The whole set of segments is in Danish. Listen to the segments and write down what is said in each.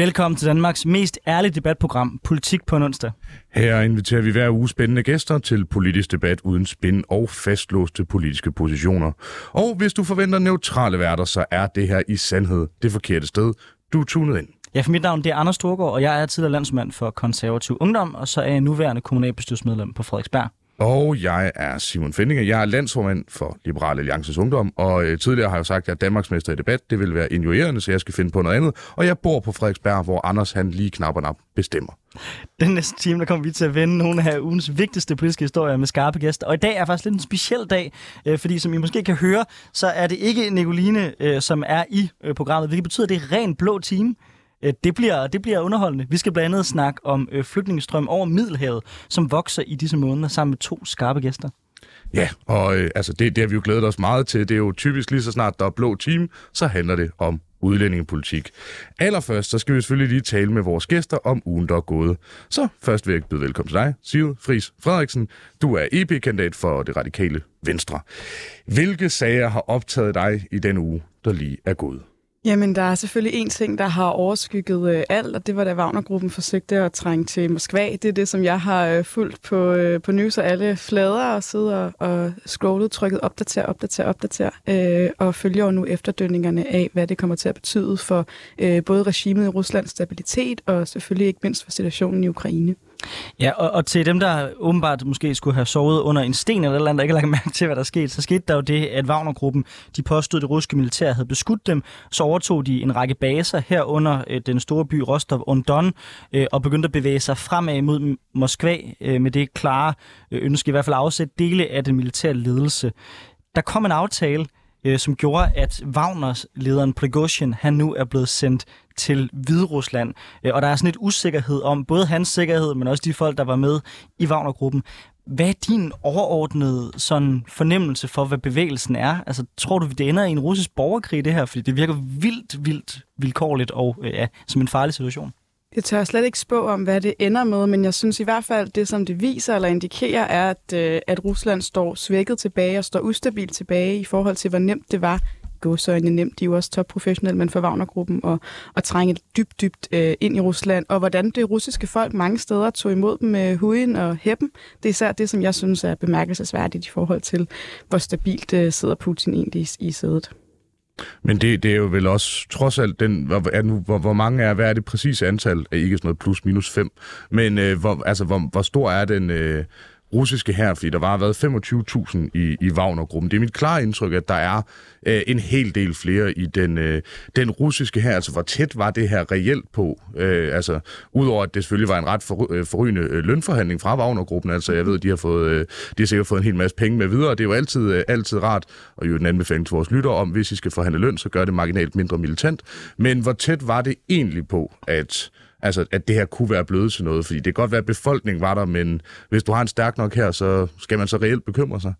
Velkommen til Danmarks mest ærlige debatprogram, Politik på en onsdag. Her inviterer vi hver uge spændende gæster til politisk debat uden spin og fastlåste politiske positioner. Og hvis du forventer neutrale værter, så er det her i sandhed det forkerte sted. Du er tunet ind. Ja, for mit navn det er Anders Storgård, og jeg er tidligere landsmand for konservativ ungdom, og så er jeg nuværende kommunalbestyrelsesmedlem på Frederiksberg. Og jeg er Simon Fendinger. Jeg er landsformand for Liberal Alliances Ungdom, og øh, tidligere har jeg jo sagt, at jeg er Danmarksmester i debat. Det vil være injurerende, så jeg skal finde på noget andet. Og jeg bor på Frederiksberg, hvor Anders han lige knapper op bestemmer. Den næste time, der kommer vi til at vende nogle af ugens vigtigste politiske historier med skarpe gæster. Og i dag er faktisk lidt en speciel dag, øh, fordi som I måske kan høre, så er det ikke Nicoline, øh, som er i øh, programmet, hvilket betyder, at det er ren blå time. Øh, det bliver, det bliver underholdende. Vi skal blandt andet snakke om øh, flygtningestrøm over Middelhavet, som vokser i disse måneder sammen med to skarpe gæster. Ja, og øh, altså det, det har vi jo glædet os meget til. Det er jo typisk lige så snart der er blå team, så handler det om udlændingepolitik. Allerførst så skal vi selvfølgelig lige tale med vores gæster om ugen, der er gået. Så først vil jeg byde velkommen til dig, Sigrid Fris Frederiksen. Du er EP-kandidat for det radikale Venstre. Hvilke sager har optaget dig i den uge, der lige er gået? Jamen, der er selvfølgelig en ting, der har overskygget øh, alt, og det var da Wagnergruppen forsøgte at trænge til Moskva. Det er det, som jeg har øh, fulgt på, øh, på news og alle flader og sidder og, og scrollet, trykket opdater, opdater, opdater, øh, og følger jo nu efterdønningerne af, hvad det kommer til at betyde for øh, både regimet i Ruslands stabilitet og selvfølgelig ikke mindst for situationen i Ukraine. Ja, og, og til dem, der åbenbart måske skulle have sovet under en sten eller eller andet, der ikke har lagt mærke til, hvad der skete, så skete der jo det, at Wagner-gruppen, de påstod, at det russiske militær havde beskudt dem. Så overtog de en række baser herunder øh, den store by Rostov-on-Don øh, og begyndte at bevæge sig fremad mod Moskva øh, med det klare øh, ønske, i hvert fald at afsætte dele af den militære ledelse. Der kom en aftale, øh, som gjorde, at Wagners lederen Prigozhin, han nu er blevet sendt til Hviderusland. Øh, og der er sådan lidt usikkerhed om både hans sikkerhed, men også de folk, der var med i Wagner-gruppen. Hvad er din overordnede sådan fornemmelse for, hvad bevægelsen er? Altså, tror du, det ender i en russisk borgerkrig, det her? Fordi det virker vildt, vildt vilkårligt og øh, ja, som en farlig situation. Jeg tør slet ikke spå om, hvad det ender med, men jeg synes i hvert fald, det som det viser eller indikerer, er, at, øh, at Rusland står svækket tilbage og står ustabilt tilbage i forhold til, hvor nemt det var godsøjne nemt, de er jo også topprofessionelle, men for Wagner-gruppen, og, og trænge dybt, dybt øh, ind i Rusland, og hvordan det russiske folk mange steder tog imod dem med huden og hæppen. Det er især det, som jeg synes er bemærkelsesværdigt i forhold til, hvor stabilt øh, sidder Putin egentlig i, i sædet. Men det, det er jo vel også trods alt den, hvor, er nu, hvor, hvor mange er, hvad er det præcise antal? Er ikke sådan noget plus minus fem, men øh, hvor, altså, hvor, hvor stor er den, øh, russiske her, fordi der var været 25.000 i, i Wagner-gruppen. Det er mit klare indtryk, at der er øh, en hel del flere i den, øh, den russiske her. Altså, hvor tæt var det her reelt på? Øh, altså, udover at det selvfølgelig var en ret for, øh, forrygende øh, lønforhandling fra Wagner-gruppen. Altså, jeg ved, de har, fået, øh, de har sikkert fået en hel masse penge med videre. Det er jo altid, øh, altid rart, og jo en anbefaling til vores lytter om, hvis I skal forhandle løn, så gør det marginalt mindre militant. Men hvor tæt var det egentlig på, at Altså, at det her kunne være blevet til noget. Fordi det kan godt være, at befolkningen var der, men hvis du har en stærk nok her, så skal man så reelt bekymre sig.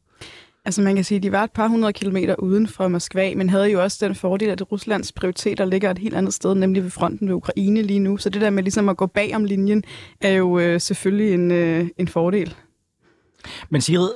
Altså man kan sige, at de var et par hundrede kilometer uden for Moskva, men havde jo også den fordel, at Ruslands prioriteter ligger et helt andet sted, nemlig ved fronten ved Ukraine lige nu. Så det der med ligesom at gå bag om linjen, er jo øh, selvfølgelig en, øh, en fordel. Men Sigrid,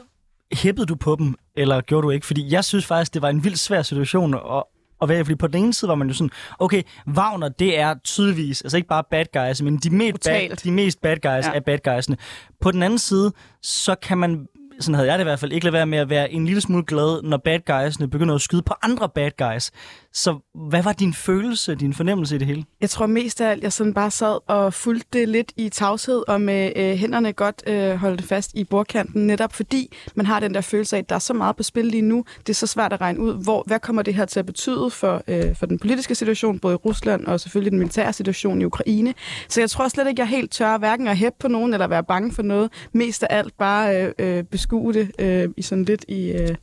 hæppede du på dem, eller gjorde du ikke? Fordi jeg synes faktisk, det var en vildt svær situation at, at være fordi på den ene side var man jo sådan, okay, Wagner, det er tydeligvis, altså ikke bare bad guys, men de mest, bad, de mest bad guys ja. er bad guysene. På den anden side, så kan man sådan havde jeg det i hvert fald, ikke lade være med at være en lille smule glad, når bad guysene begynder at skyde på andre bad guys. Så hvad var din følelse, din fornemmelse i det hele? Jeg tror mest af alt, jeg sådan bare sad og fulgte det lidt i tavshed, og med øh, hænderne godt øh, holdt fast i bordkanten, netop fordi man har den der følelse af, at der er så meget på spil lige nu. Det er så svært at regne ud, hvor, hvad kommer det her til at betyde for, øh, for den politiske situation, både i Rusland og selvfølgelig den militære situation i Ukraine. Så jeg tror slet ikke, jeg er helt tør hverken at hæppe på nogen eller være bange for noget. Mest af alt bare øh, øh, beskue det øh, i sådan lidt i... Øh,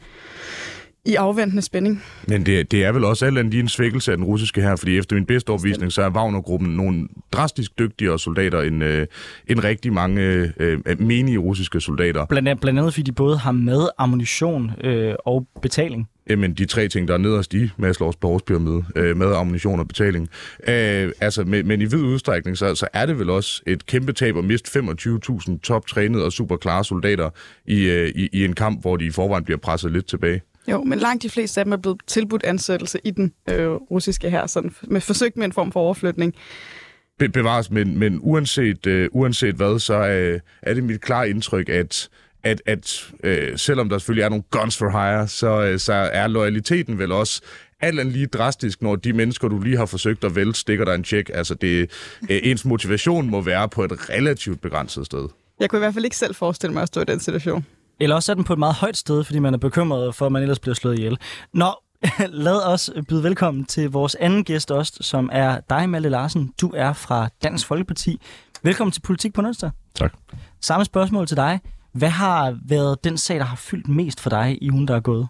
i afventende spænding. Men det, det er vel også alt andet lige en svækkelse af den russiske her, fordi efter min bedste overvisning, så er Wagner-gruppen nogle drastisk dygtigere soldater end, øh, end rigtig mange øh, menige russiske soldater. Blandt, blandt andet fordi de både har med ammunition øh, og betaling. Jamen, de tre ting, der er nederst i Maslows behovspyramide, øh, med ammunition og betaling. Øh, altså, men, men i vid udstrækning, så, så er det vel også et kæmpe tab at miste 25.000 toptrænede og super klare soldater i, øh, i, i en kamp, hvor de i forvejen bliver presset lidt tilbage. Jo, men langt de fleste af dem er blevet tilbudt ansættelse i den øh, russiske her, sådan med forsøgt med en form for overflytning. be- bevares, men, men uanset, øh, uanset hvad, så øh, er det mit klare indtryk, at at, at øh, selvom der selvfølgelig er nogle guns for hire, så, øh, så er loyaliteten vel også alt andet lige drastisk, når de mennesker, du lige har forsøgt at vælge, stikker dig en tjek. Altså, det, øh, ens motivation må være på et relativt begrænset sted. Jeg kunne i hvert fald ikke selv forestille mig at stå i den situation. Eller også er den på et meget højt sted, fordi man er bekymret for, at man ellers bliver slået ihjel. Nå, lad os byde velkommen til vores anden gæst også, som er dig, Malte Larsen. Du er fra Dansk Folkeparti. Velkommen til Politik på Nødsdag. Tak. Samme spørgsmål til dig. Hvad har været den sag, der har fyldt mest for dig i ugen, der er gået?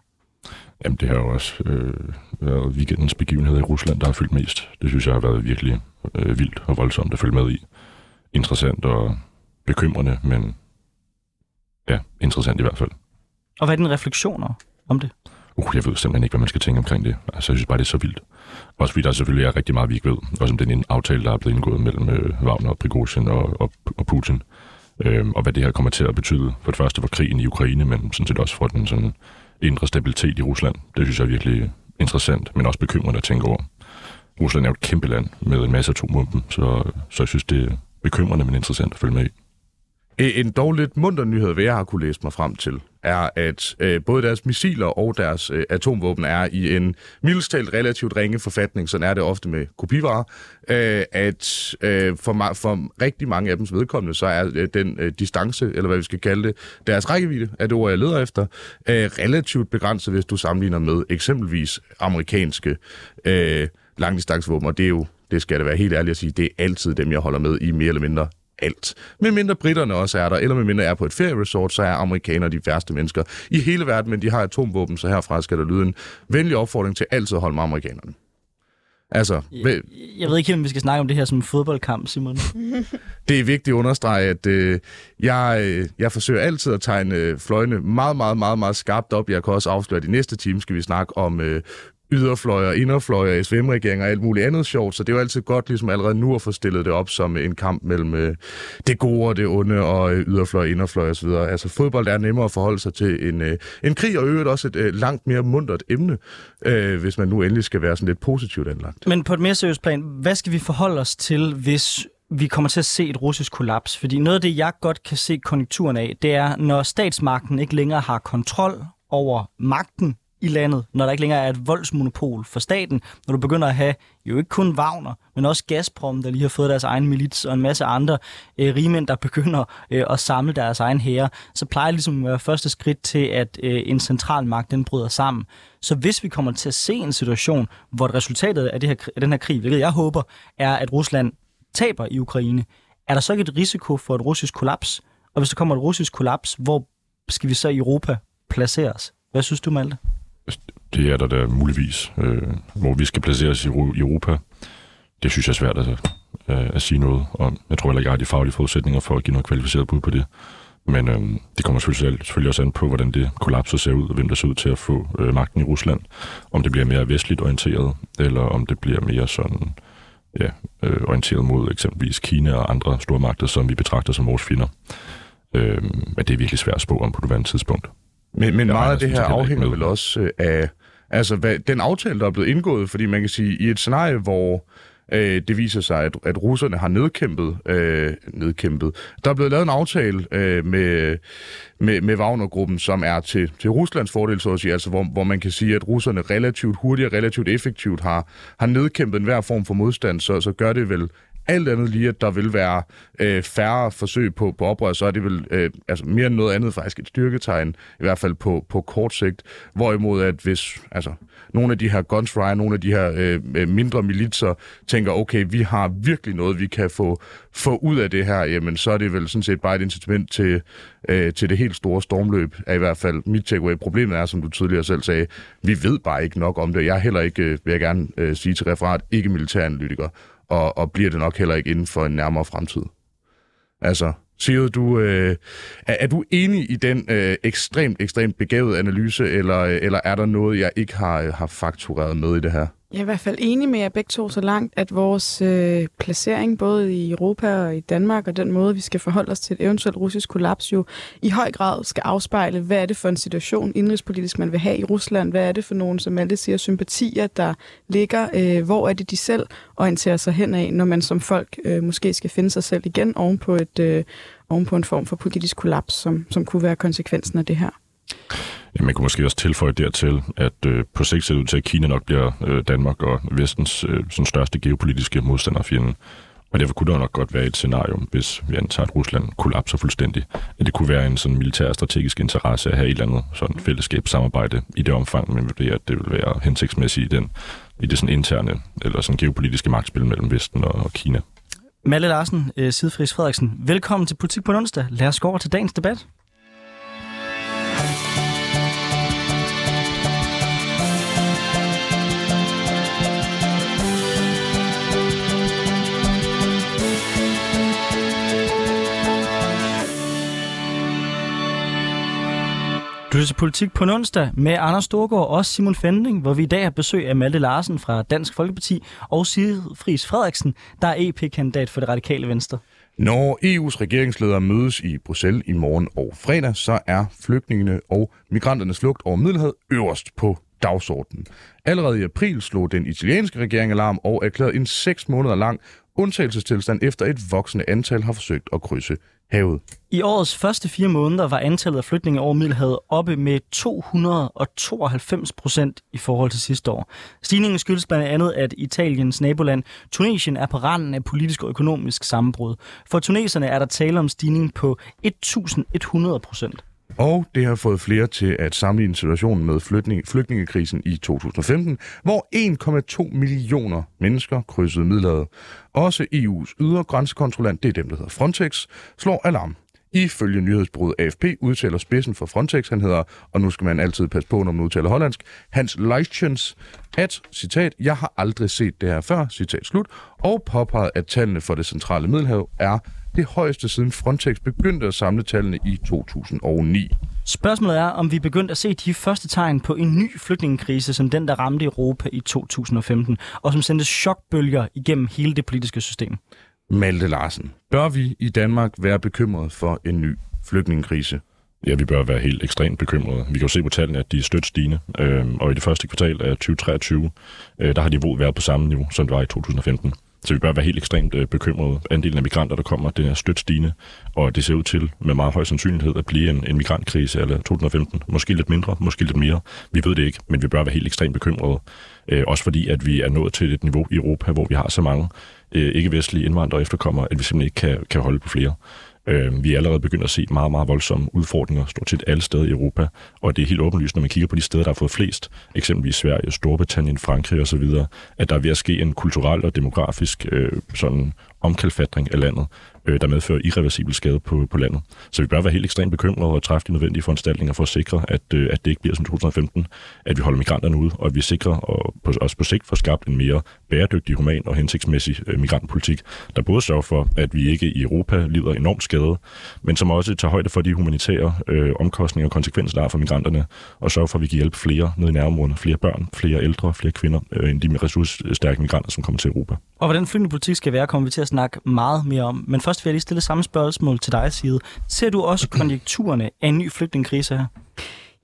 Jamen, det har jo også øh, været weekendens begivenheder i Rusland, der har fyldt mest. Det synes jeg har været virkelig øh, vildt og voldsomt at følge med i. Interessant og bekymrende, men ja, interessant i hvert fald. Og hvad er dine refleksioner om det? Uh, jeg ved simpelthen ikke, hvad man skal tænke omkring det. Altså, jeg synes bare, det er så vildt. Også fordi der selvfølgelig er rigtig meget, vi ikke ved. Også om den aftale, der er blevet indgået mellem øh, Wagner, Prigozhin og, og, og Putin. Øh, og hvad det her kommer til at betyde. For det første for krigen i Ukraine, men sådan set også for den sådan, indre stabilitet i Rusland. Det synes jeg er virkelig interessant, men også bekymrende at tænke over. Rusland er jo et kæmpe land med en masse atomvåben, så, så jeg synes, det er bekymrende, men interessant at følge med i. Øh, en dog lidt munter nyhed, hvad jeg har kunne læse mig frem til, er, at øh, både deres missiler og deres øh, atomvåben er i en mildestalt relativt ringe forfatning, sådan er det ofte med kopivarer, øh, at øh, for, for rigtig mange af dems vedkommende, så er øh, den øh, distance, eller hvad vi skal kalde det, deres rækkevidde, er det ord, jeg leder efter, øh, relativt begrænset, hvis du sammenligner med eksempelvis amerikanske øh, langdistancevåben, og det er jo det skal jeg da være helt ærlig at sige, det er altid dem, jeg holder med i mere eller mindre alt. Men mindre britterne også er der, eller med mindre er på et ferieresort, så er amerikanere de værste mennesker i hele verden, men de har atomvåben, så herfra skal der lyde en venlig opfordring til altid at holde med amerikanerne. Altså, jeg, jeg ved ikke, om vi skal snakke om det her som en fodboldkamp, Simon. det er vigtigt at understrege, at øh, jeg, øh, jeg forsøger altid at tegne øh, fløjene meget, meget, meget, meget skarpt op. Jeg kan også afsløre, at i næste time skal vi snakke om øh, yderfløjer, inderfløjer, SVM-regeringer og alt muligt andet sjovt, så det er jo altid godt ligesom allerede nu at få stillet det op som en kamp mellem øh, det gode og det onde og øh, yderfløj, inderfløj osv. Altså fodbold er nemmere at forholde sig til en, øh, en krig, og øvrigt også et øh, langt mere mundret emne, øh, hvis man nu endelig skal være sådan lidt positivt anlagt. Men på et mere seriøst plan, hvad skal vi forholde os til, hvis vi kommer til at se et russisk kollaps? Fordi noget af det, jeg godt kan se konjunkturen af, det er, når statsmagten ikke længere har kontrol over magten i landet, når der ikke længere er et voldsmonopol for staten, når du begynder at have jo ikke kun Wagner, men også Gazprom, der lige har fået deres egen milits, og en masse andre øh, rigmænd, der begynder øh, at samle deres egen hære, så plejer det ligesom at være første skridt til, at øh, en central magt den bryder sammen. Så hvis vi kommer til at se en situation, hvor resultatet af, det her, af den her krig, hvilket jeg håber, er, at Rusland taber i Ukraine, er der så ikke et risiko for et russisk kollaps? Og hvis der kommer et russisk kollaps, hvor skal vi så i Europa placeres? Hvad synes du, Malte? Det er der da muligvis. Øh, hvor vi skal placeres i Europa, det synes jeg er svært at, øh, at sige noget om. Jeg tror heller ikke, jeg har de faglige forudsætninger for at give noget kvalificeret bud på det. Men øh, det kommer selvfølgelig, selvfølgelig også an på, hvordan det kollapser ser ud, og hvem der ser ud til at få øh, magten i Rusland. Om det bliver mere vestligt orienteret, eller om det bliver mere sådan ja, øh, orienteret mod eksempelvis Kina og andre stormagter, som vi betragter som vores fjender. Øh, men det er virkelig svært at spå om på det tidspunkt. Men, men meget af det her afhænger vel også øh, af altså, hvad, den aftale, der er blevet indgået, fordi man kan sige, i et scenarie, hvor øh, det viser sig, at, at russerne har nedkæmpet, øh, nedkæmpet. Der er blevet lavet en aftale øh, med, med, med Wagner-gruppen, som er til, til Ruslands fordel, så at sige, altså, hvor, hvor man kan sige, at russerne relativt hurtigt og relativt effektivt har, har nedkæmpet enhver form for modstand, så, så gør det vel alt andet lige, at der vil være øh, færre forsøg på, på oprør, så er det vel øh, altså mere end noget andet faktisk et styrketegn, i hvert fald på, på kort sigt. Hvorimod at hvis altså, nogle af de her guns fry, nogle af de her øh, øh, mindre militser tænker, okay, vi har virkelig noget, vi kan få, få ud af det her, jamen så er det vel sådan set bare et incitament til, øh, til det helt store stormløb, er i hvert fald mit takeaway. Problemet er, som du tidligere selv sagde, vi ved bare ikke nok om det. Jeg er heller ikke, øh, vil jeg gerne øh, sige til referat, ikke militæranalytiker og, og bliver det nok heller ikke inden for en nærmere fremtid. Altså, siger du, øh, er, er du enig i den øh, ekstremt, ekstremt begavede analyse, eller, øh, eller er der noget, jeg ikke har, øh, har faktureret med i det her? Jeg er i hvert fald enig med jer begge to så langt, at vores øh, placering både i Europa og i Danmark, og den måde, vi skal forholde os til et eventuelt russisk kollaps, jo i høj grad skal afspejle, hvad er det for en situation indrigspolitisk, man vil have i Rusland? Hvad er det for nogen, som alle siger, sympatier, der ligger? Øh, hvor er det, de selv orienterer sig hen af, når man som folk øh, måske skal finde sig selv igen oven på, et, øh, oven på en form for politisk kollaps, som, som kunne være konsekvensen af det her? Ja, man kunne måske også tilføje dertil, at øh, på sigt ser det ud til, at Kina nok bliver øh, Danmark og vestens øh, sådan største geopolitiske modstanderfjende. Og derfor kunne der nok godt være et scenario, hvis vi antager, at Rusland kollapser fuldstændig, at det kunne være en sådan militær strategisk interesse at have et eller andet sådan fællesskabssamarbejde i det omfang, men det, at det vil være hensigtsmæssigt i, den, i det sådan interne eller sådan geopolitiske magtspil mellem Vesten og, og Kina. Malle Larsen, øh, Sidfris Frederiksen, velkommen til Politik på onsdag. Lad os gå over til dagens debat. Du til Politik på en onsdag med Anders Storgård og Simon Fending, hvor vi i dag har besøg af Malte Larsen fra Dansk Folkeparti og Sigfris Frederiksen, der er EP-kandidat for det radikale venstre. Når EU's regeringsledere mødes i Bruxelles i morgen og fredag, så er flygtningene og migranternes flugt over Middelhavet øverst på dagsordenen. Allerede i april slog den italienske regering alarm og erklærede en seks måneder lang undtagelsestilstand efter et voksende antal har forsøgt at krydse havet. I årets første fire måneder var antallet af flygtninge over Middelhavet oppe med 292 procent i forhold til sidste år. Stigningen skyldes blandt andet, at Italiens naboland Tunesien er på randen af politisk og økonomisk sammenbrud. For tuneserne er der tale om stigning på 1100 procent. Og det har fået flere til at sammenligne situationen med flygtning, flygtningekrisen i 2015, hvor 1,2 millioner mennesker krydsede Middelhavet. Også EU's ydre grænsekontrollant, det er dem, der hedder Frontex, slår alarm. Ifølge nyhedsbruget AFP udtaler spidsen for Frontex, han hedder, og nu skal man altid passe på, når man udtaler hollandsk, Hans Leichens, at, citat, jeg har aldrig set det her før, citat slut, og påpeget, at tallene for det centrale Middelhav er det højeste siden Frontex begyndte at samle tallene i 2009. Spørgsmålet er, om vi er begyndt at se de første tegn på en ny flygtningekrise, som den, der ramte Europa i 2015, og som sendte chokbølger igennem hele det politiske system. Malte Larsen, bør vi i Danmark være bekymret for en ny flygtningekrise? Ja, vi bør være helt ekstremt bekymrede. Vi kan jo se på tallene, at de er stødt stigende, øh, og i det første kvartal af 2023, øh, der har niveauet været på samme niveau, som det var i 2015. Så vi bør være helt ekstremt øh, bekymrede. Andelen af migranter, der kommer, den er stødt stigende, og det ser ud til med meget høj sandsynlighed at blive en, en migrantkrise eller 2015. Måske lidt mindre, måske lidt mere. Vi ved det ikke, men vi bør være helt ekstremt bekymrede. Øh, også fordi, at vi er nået til et niveau i Europa, hvor vi har så mange øh, ikke-vestlige indvandrere og efterkommere, at vi simpelthen ikke kan, kan holde på flere. Øh, vi er allerede begyndt at se meget, meget voldsomme udfordringer stort set alle steder i Europa, og det er helt åbenlyst, når man kigger på de steder, der har fået flest, eksempelvis Sverige, Storbritannien, Frankrig osv., at der er ved at ske en kulturel og demografisk øh, sådan omkalfatring af landet, øh, der medfører irreversibel skade på, på landet. Så vi bør være helt ekstremt bekymrede og træffe de nødvendige foranstaltninger for at sikre, at, øh, at det ikke bliver som 2015, at vi holder migranterne ude, og at vi sikrer og på, også på sigt får skabt en mere bæredygtig, human og hensigtsmæssig øh, migrantpolitik, der både sørger for, at vi ikke i Europa lider enormt skade, men som også tager højde for de humanitære øh, omkostninger og konsekvenser, der er for migranterne, og sørger for, at vi kan hjælpe flere ned i nærområderne, flere børn, flere ældre, flere kvinder, øh, end de ressourcestærke migranter, som kommer til Europa. Og hvordan flygtningepolitik skal være, kommer vi til at snakke meget mere om. Men først vil jeg lige stille samme spørgsmål til dig, Side. Ser du også konjunkturerne af en ny flygtningekrise her?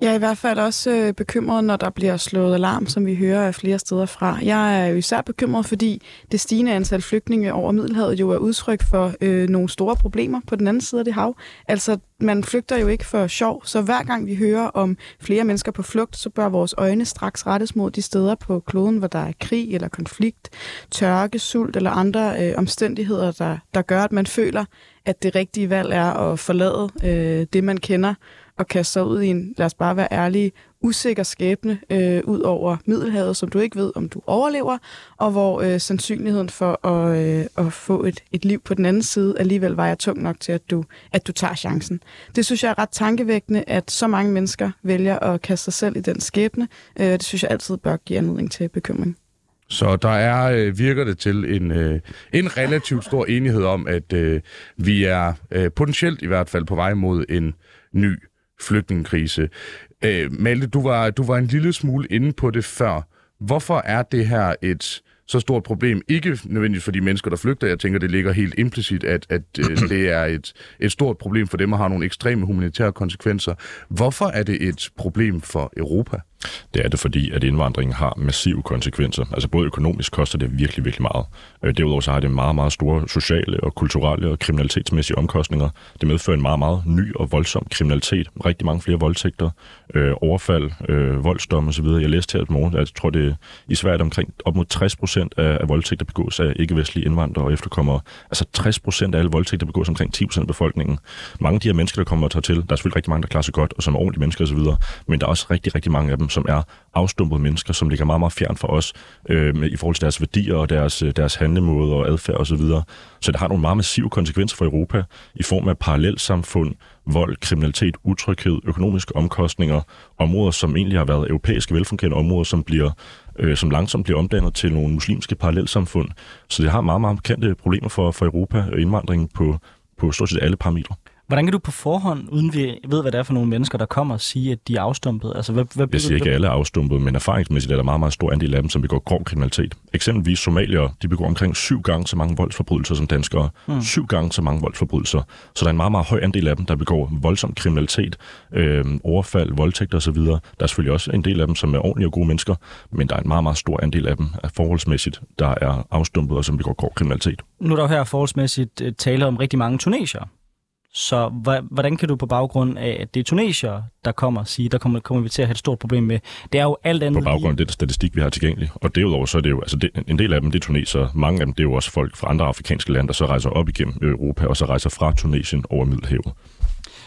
Jeg er i hvert fald også øh, bekymret, når der bliver slået alarm, som vi hører af flere steder fra. Jeg er jo især bekymret, fordi det stigende antal flygtninge over Middelhavet jo er udtryk for øh, nogle store problemer på den anden side af det hav. Altså, man flygter jo ikke for sjov, så hver gang vi hører om flere mennesker på flugt, så bør vores øjne straks rettes mod de steder på kloden, hvor der er krig eller konflikt, tørke, sult eller andre øh, omstændigheder, der, der gør, at man føler, at det rigtige valg er at forlade øh, det, man kender, og kaste sig ud i en, lad os bare være ærlige, usikker skæbne øh, ud over Middelhavet, som du ikke ved, om du overlever, og hvor øh, sandsynligheden for øh, at, øh, at få et, et liv på den anden side alligevel vejer tung nok til, at du, at du tager chancen. Det synes jeg er ret tankevækkende, at så mange mennesker vælger at kaste sig selv i den skæbne. Øh, det synes jeg altid bør give anledning til bekymring. Så der er, øh, virker det til en, øh, en relativt stor enighed om, at øh, vi er øh, potentielt i hvert fald på vej mod en ny flygtningekrise. Øh, Malte, du var, du var en lille smule inde på det før. Hvorfor er det her et så stort problem. Ikke nødvendigvis for de mennesker, der flygter. Jeg tænker, det ligger helt implicit, at, at øh, det er et, et stort problem for dem og har nogle ekstreme humanitære konsekvenser. Hvorfor er det et problem for Europa? Det er det, fordi at indvandringen har massive konsekvenser. Altså både økonomisk koster det virkelig, virkelig meget. Øh, derudover så har det meget, meget store sociale og kulturelle og kriminalitetsmæssige omkostninger. Det medfører en meget, meget ny og voldsom kriminalitet. Rigtig mange flere voldtægter, øh, overfald, øh, voldsdom osv. Jeg læste her et morgen, at jeg tror, det er i Sverige omkring op mod 60 procent af, af voldtægter begås af ikke-vestlige indvandrere og efterkommere. Altså 60 procent af alle voldtægter begås omkring 10 procent af befolkningen. Mange af de her mennesker, der kommer til, der er selvfølgelig rigtig mange, der klarer sig godt og som er ordentlige mennesker osv., men der er også rigtig, rigtig mange af dem, som er afstumpede mennesker, som ligger meget, meget fjern for os øh, i forhold til deres værdier og deres, øh, deres handlemåde og adfærd osv. Så, videre. så det har nogle meget massive konsekvenser for Europa i form af parallelsamfund, vold, kriminalitet, utryghed, økonomiske omkostninger, områder, som egentlig har været europæiske velfungerende områder, som bliver øh, som langsomt bliver omdannet til nogle muslimske parallelsamfund. Så det har meget, meget kendte problemer for, for Europa og indvandringen på, på stort set alle parametre. Hvordan kan du på forhånd, uden vi ved, hvad det er for nogle mennesker, der kommer og sige, at de er afstumpet? Altså, hvad, hvad jeg siger ikke, at alle er afstumpet, men erfaringsmæssigt er der meget, meget stor andel af dem, som begår grov kriminalitet. Eksempelvis somalier, de begår omkring syv gange så mange voldsforbrydelser som danskere. Mm. Syv gange så mange voldsforbrydelser. Så der er en meget, meget høj andel af dem, der begår voldsom kriminalitet, øh, overfald, voldtægt osv. Der er selvfølgelig også en del af dem, som er ordentlige og gode mennesker, men der er en meget, meget stor andel af dem, er forholdsmæssigt, der er afstumpet og som begår grov kriminalitet. Nu er der jo her forholdsmæssigt øh, tale om rigtig mange tunesier, så hvordan kan du på baggrund af, at det er tunesier, der kommer og siger, der kommer, kommer vi til at have et stort problem med? Det er jo alt andet På baggrund af det statistik, vi har tilgængeligt. Og derudover så er det jo, altså det, en del af dem, det er tunesere. Mange af dem, det er jo også folk fra andre afrikanske lande, der så rejser op igennem Europa, og så rejser fra Tunesien over Middelhavet.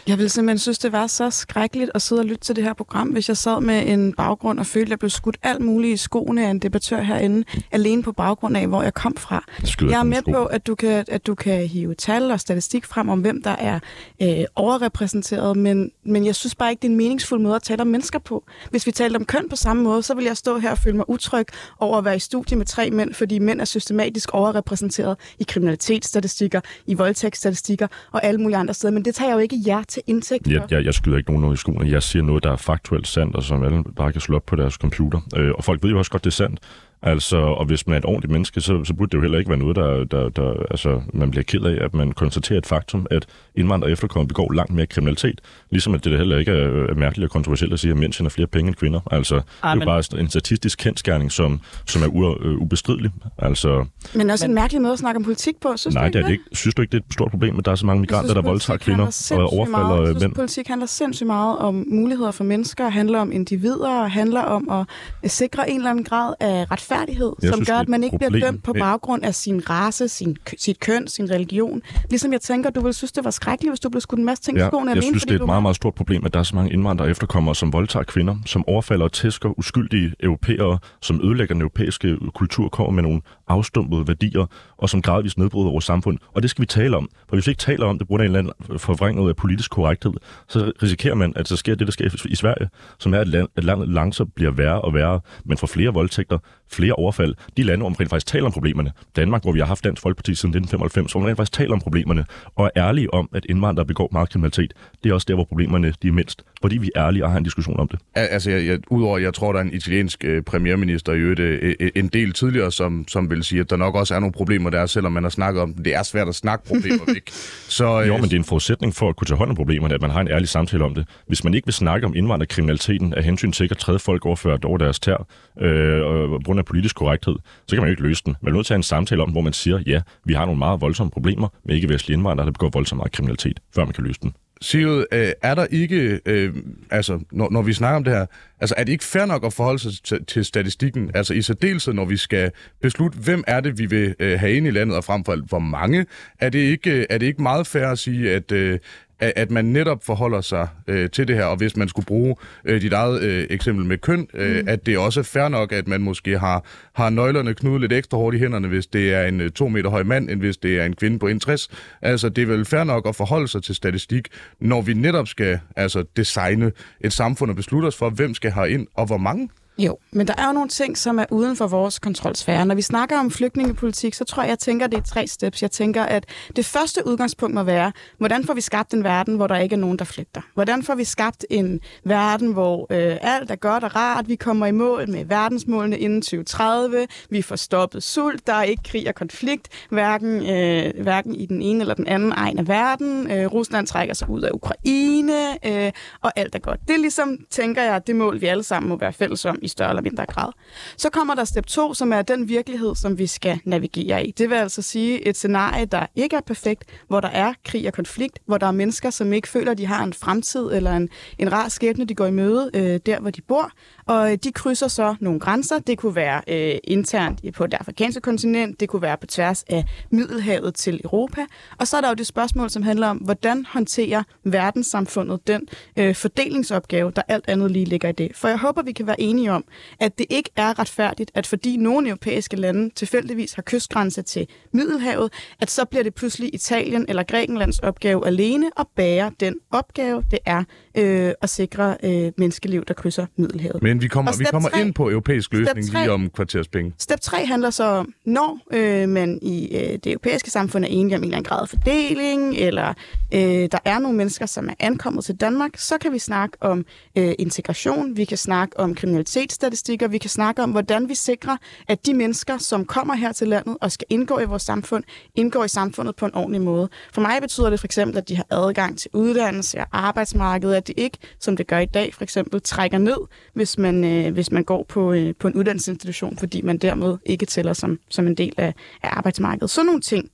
Jeg ville simpelthen synes, det var så skrækkeligt at sidde og lytte til det her program, hvis jeg sad med en baggrund og følte, at jeg blev skudt alt muligt i skoene af en debattør herinde, alene på baggrund af, hvor jeg kom fra. Jeg er med på, at du, kan, at du kan hive tal og statistik frem om, hvem der er øh, overrepræsenteret, men, men jeg synes bare ikke, det er en meningsfuld måde at tale om mennesker på. Hvis vi talte om køn på samme måde, så vil jeg stå her og føle mig utryg over at være i studie med tre mænd, fordi mænd er systematisk overrepræsenteret i kriminalitetsstatistikker, i voldtægtsstatistikker og alle mulige andre steder. Men det tager jeg jo ikke jer til indtægt for. Jeg, jeg, jeg skyder ikke nogen noget i skoene. Jeg siger noget, der er faktuelt sandt, og som alle bare kan slå op på deres computer. Øh, og folk ved jo også godt, det er sandt. Altså, og hvis man er et ordentligt menneske, så, så burde det jo heller ikke være noget, der, der, der altså, man bliver ked af, at man konstaterer et faktum, at indvandrere efterkommer begår langt mere kriminalitet. Ligesom at det heller ikke er, er mærkeligt og kontroversielt at sige, at mænd tjener flere penge end kvinder. Altså, ah, det er men... jo bare en statistisk kendskærning, som, som er u, øh, ubestridelig. Altså, men også men... en mærkelig måde at snakke om politik på, synes Nej, du ikke det er ikke. Synes du ikke, det er et stort problem, at der er så mange migranter, der voldtager kvinder og overfalder meget. Jeg synes, politik handler sindssygt meget om muligheder for mennesker, handler om individer, handler om at sikre en eller anden grad af retfærdighed, jeg som synes, gør, at man ikke problem. bliver dømt på baggrund af sin race, sin, sit køn, sin religion. Ligesom jeg tænker, du ville synes, det var skrækkeligt, hvis du blev skudt en masse ting ja, i skoene jeg alene, synes, det er et meget, meget stort problem, at der er så mange indvandrere efterkommere, som voldtager kvinder, som overfalder og tæsker uskyldige europæere, som ødelægger den europæiske kultur, kommer med nogle afstumpede værdier, og som gradvist nedbryder vores samfund. Og det skal vi tale om. For hvis vi ikke taler om det, på en eller anden forvrænget af politisk korrekthed, så risikerer man, at der sker det, der sker i Sverige, som er, at landet langsomt bliver værre og værre, men får flere voldtægter, flere overfald. De lande, hvor man rent faktisk taler om problemerne. Danmark, hvor vi har haft Dansk Folkeparti siden 1995, hvor man rent faktisk taler om problemerne, og er ærlige om, at indvandrere begår meget kriminalitet. Det er også der, hvor problemerne de er mindst. Fordi vi er ærlige og har en diskussion om det. Altså, jeg, jeg, udover, jeg tror, der er en italiensk øh, premierminister i øvrigt øh, øh, en del tidligere, som, som vil sige, at der nok også er nogle problemer der, selvom man har snakket om det. er svært at snakke problemer væk. Så, øh, jo, men det er en forudsætning for at kunne tage hånd om problemerne, at man har en ærlig samtale om det. Hvis man ikke vil snakke om indvandrerkriminaliteten af hensyn til at træde folk overført over deres tær, øh, og af politisk korrekthed, så kan man jo ikke løse den. Man er nødt til at have en samtale om, hvor man siger, ja, vi har nogle meget voldsomme problemer med ikke-vestlige indvandrere, der begår voldsomt meget kriminalitet, før man kan løse den. Sigurd, øh, er der ikke, øh, altså når, når vi snakker om det her, altså er det ikke fair nok at forholde sig til, til statistikken, altså i særdeleshed, når vi skal beslutte, hvem er det, vi vil øh, have ind i landet, og frem for alt, hvor mange, er det ikke, øh, er det ikke meget fair at sige, at, øh, at man netop forholder sig øh, til det her, og hvis man skulle bruge øh, dit eget øh, eksempel med køn, øh, mm. at det også er fair nok, at man måske har, har nøglerne knudet lidt ekstra hårdt i hænderne, hvis det er en øh, to meter høj mand, end hvis det er en kvinde på 1,60. Altså, det er vel fair nok at forholde sig til statistik, når vi netop skal altså, designe et samfund og beslutte os for, hvem skal have ind og hvor mange. Jo, men der er jo nogle ting, som er uden for vores kontrolsfære. Når vi snakker om flygtningepolitik, så tror jeg, jeg tænker, det er tre steps. Jeg tænker, at det første udgangspunkt må være, hvordan får vi skabt en verden, hvor der ikke er nogen, der flygter? Hvordan får vi skabt en verden, hvor øh, alt er godt og rart, vi kommer i mål med verdensmålene inden 2030, vi får stoppet sult, der er ikke krig og konflikt, hverken, øh, hverken i den ene eller den anden egen af verden. Øh, Rusland trækker sig ud af Ukraine, øh, og alt er godt. Det er ligesom, tænker jeg, det mål, vi alle sammen må være fælles om i større eller mindre grad. Så kommer der step 2, som er den virkelighed, som vi skal navigere i. Det vil altså sige et scenarie, der ikke er perfekt, hvor der er krig og konflikt, hvor der er mennesker, som ikke føler, at de har en fremtid eller en, en rar skæbne, de går i møde øh, der, hvor de bor. Og de krydser så nogle grænser. Det kunne være øh, internt på det afrikanske kontinent, det kunne være på tværs af Middelhavet til Europa. Og så er der jo det spørgsmål, som handler om, hvordan håndterer verdenssamfundet den øh, fordelingsopgave, der alt andet lige ligger i det. For jeg håber, vi kan være enige om, at det ikke er retfærdigt, at fordi nogle europæiske lande tilfældigvis har kystgrænse til Middelhavet, at så bliver det pludselig Italien eller Grækenlands opgave alene at bære den opgave, det er øh, at sikre øh, menneskeliv, der krydser Middelhavet. Men vi kommer, vi kommer 3, ind på europæisk løsning 3, lige om kvarterspenge. Step 3 handler så om, når øh, man i øh, det europæiske samfund er enige om en eller anden grad af fordeling, eller øh, der er nogle mennesker, som er ankommet til Danmark, så kan vi snakke om øh, integration, vi kan snakke om kriminalitetsstatistikker, vi kan snakke om, hvordan vi sikrer, at de mennesker, som kommer her til landet og skal indgå i vores samfund, indgår i samfundet på en ordentlig måde. For mig betyder det for eksempel, at de har adgang til uddannelse og arbejdsmarkedet, at det ikke, som det gør i dag, for eksempel trækker ned, hvis man, øh, hvis man går på, øh, på en uddannelsesinstitution, fordi man dermed ikke tæller som, som en del af, af arbejdsmarkedet. Sådan nogle ting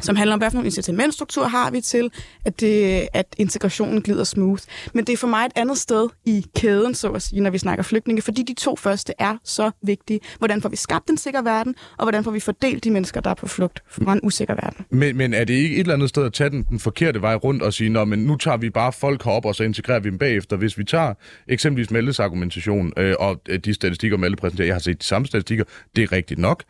som handler om, hvad for en incitamentstruktur har vi til, at, det, at integrationen glider smooth. Men det er for mig et andet sted i kæden, så at sige, når vi snakker flygtninge, fordi de to første er så vigtige. Hvordan får vi skabt en sikker verden, og hvordan får vi fordelt de mennesker, der er på flugt fra en usikker verden. Men, men er det ikke et eller andet sted at tage den, den forkerte vej rundt og sige, men nu tager vi bare folk herop, og så integrerer vi dem bagefter. Hvis vi tager eksempelvis Meldes argumentation øh, og øh, de statistikker, Melle præsenterer, jeg har set de samme statistikker, det er rigtigt nok.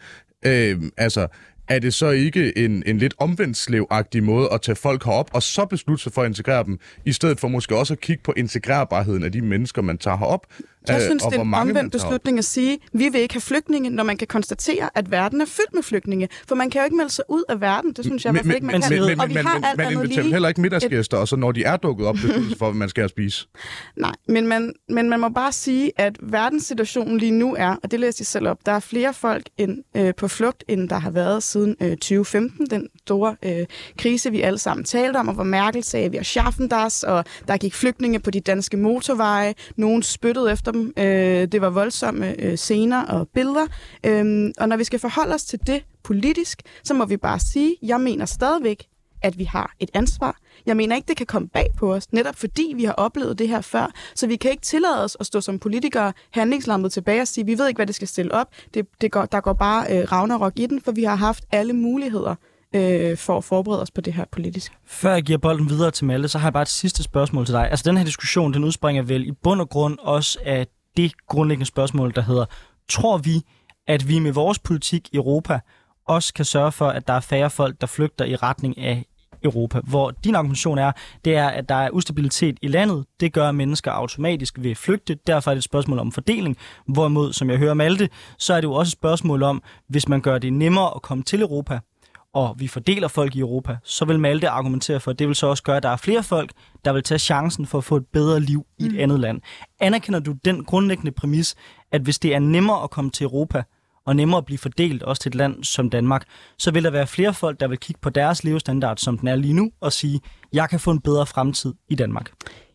Øh, altså, er det så ikke en, en lidt omvendt slevagtig måde at tage folk herop, og så beslutte sig for at integrere dem, i stedet for måske også at kigge på integrerbarheden af de mennesker, man tager herop? Jeg øh, synes, det er en omvendt beslutning at sige, vi vil ikke have flygtninge, når man kan konstatere, at verden er fyldt med flygtninge. For man kan jo ikke melde sig ud af verden. Det synes jeg men, ikke, man men, kan. Men, og vi men, har alt man inviterer lige... heller ikke middagsgæster, og så når de er dukket op, det for, hvad man skal spise. Nej, men man, men man må bare sige, at verdenssituationen lige nu er, og det læser jeg selv op, der er flere folk end, øh, på flugt, end der har været siden øh, 2015, den store øh, krise, vi alle sammen talte om, og hvor Merkel sagde, vi har schaffen das, og der gik flygtninge på de danske motorveje, nogen spyttede efter dem, øh, det var voldsomme øh, scener og billeder, øh, og når vi skal forholde os til det politisk, så må vi bare sige, jeg mener stadigvæk, at vi har et ansvar. Jeg mener ikke, det kan komme bag på os, netop fordi vi har oplevet det her før. Så vi kan ikke tillade os at stå som politikere handlingslammet tilbage og sige, vi ved ikke, hvad det skal stille op. Det, det går, der går bare øh, Ragnarok i den, for vi har haft alle muligheder øh, for at forberede os på det her politisk. Før jeg giver bolden videre til Malte, så har jeg bare et sidste spørgsmål til dig. Altså den her diskussion, den udspringer vel i bund og grund også af det grundlæggende spørgsmål, der hedder, tror vi, at vi med vores politik i Europa også kan sørge for, at der er færre folk, der flygter i retning af Europa, hvor din argumentation er, det er, at der er ustabilitet i landet. Det gør mennesker automatisk vil flygte. Derfor er det et spørgsmål om fordeling. Hvorimod, som jeg hører Malte, så er det jo også et spørgsmål om, hvis man gør det nemmere at komme til Europa, og vi fordeler folk i Europa, så vil Malte argumentere for, at det vil så også gøre, at der er flere folk, der vil tage chancen for at få et bedre liv i et mm. andet land. Anerkender du den grundlæggende præmis, at hvis det er nemmere at komme til Europa, og nemmere at blive fordelt også til et land som Danmark, så vil der være flere folk, der vil kigge på deres levestandard, som den er lige nu, og sige, jeg kan få en bedre fremtid i Danmark.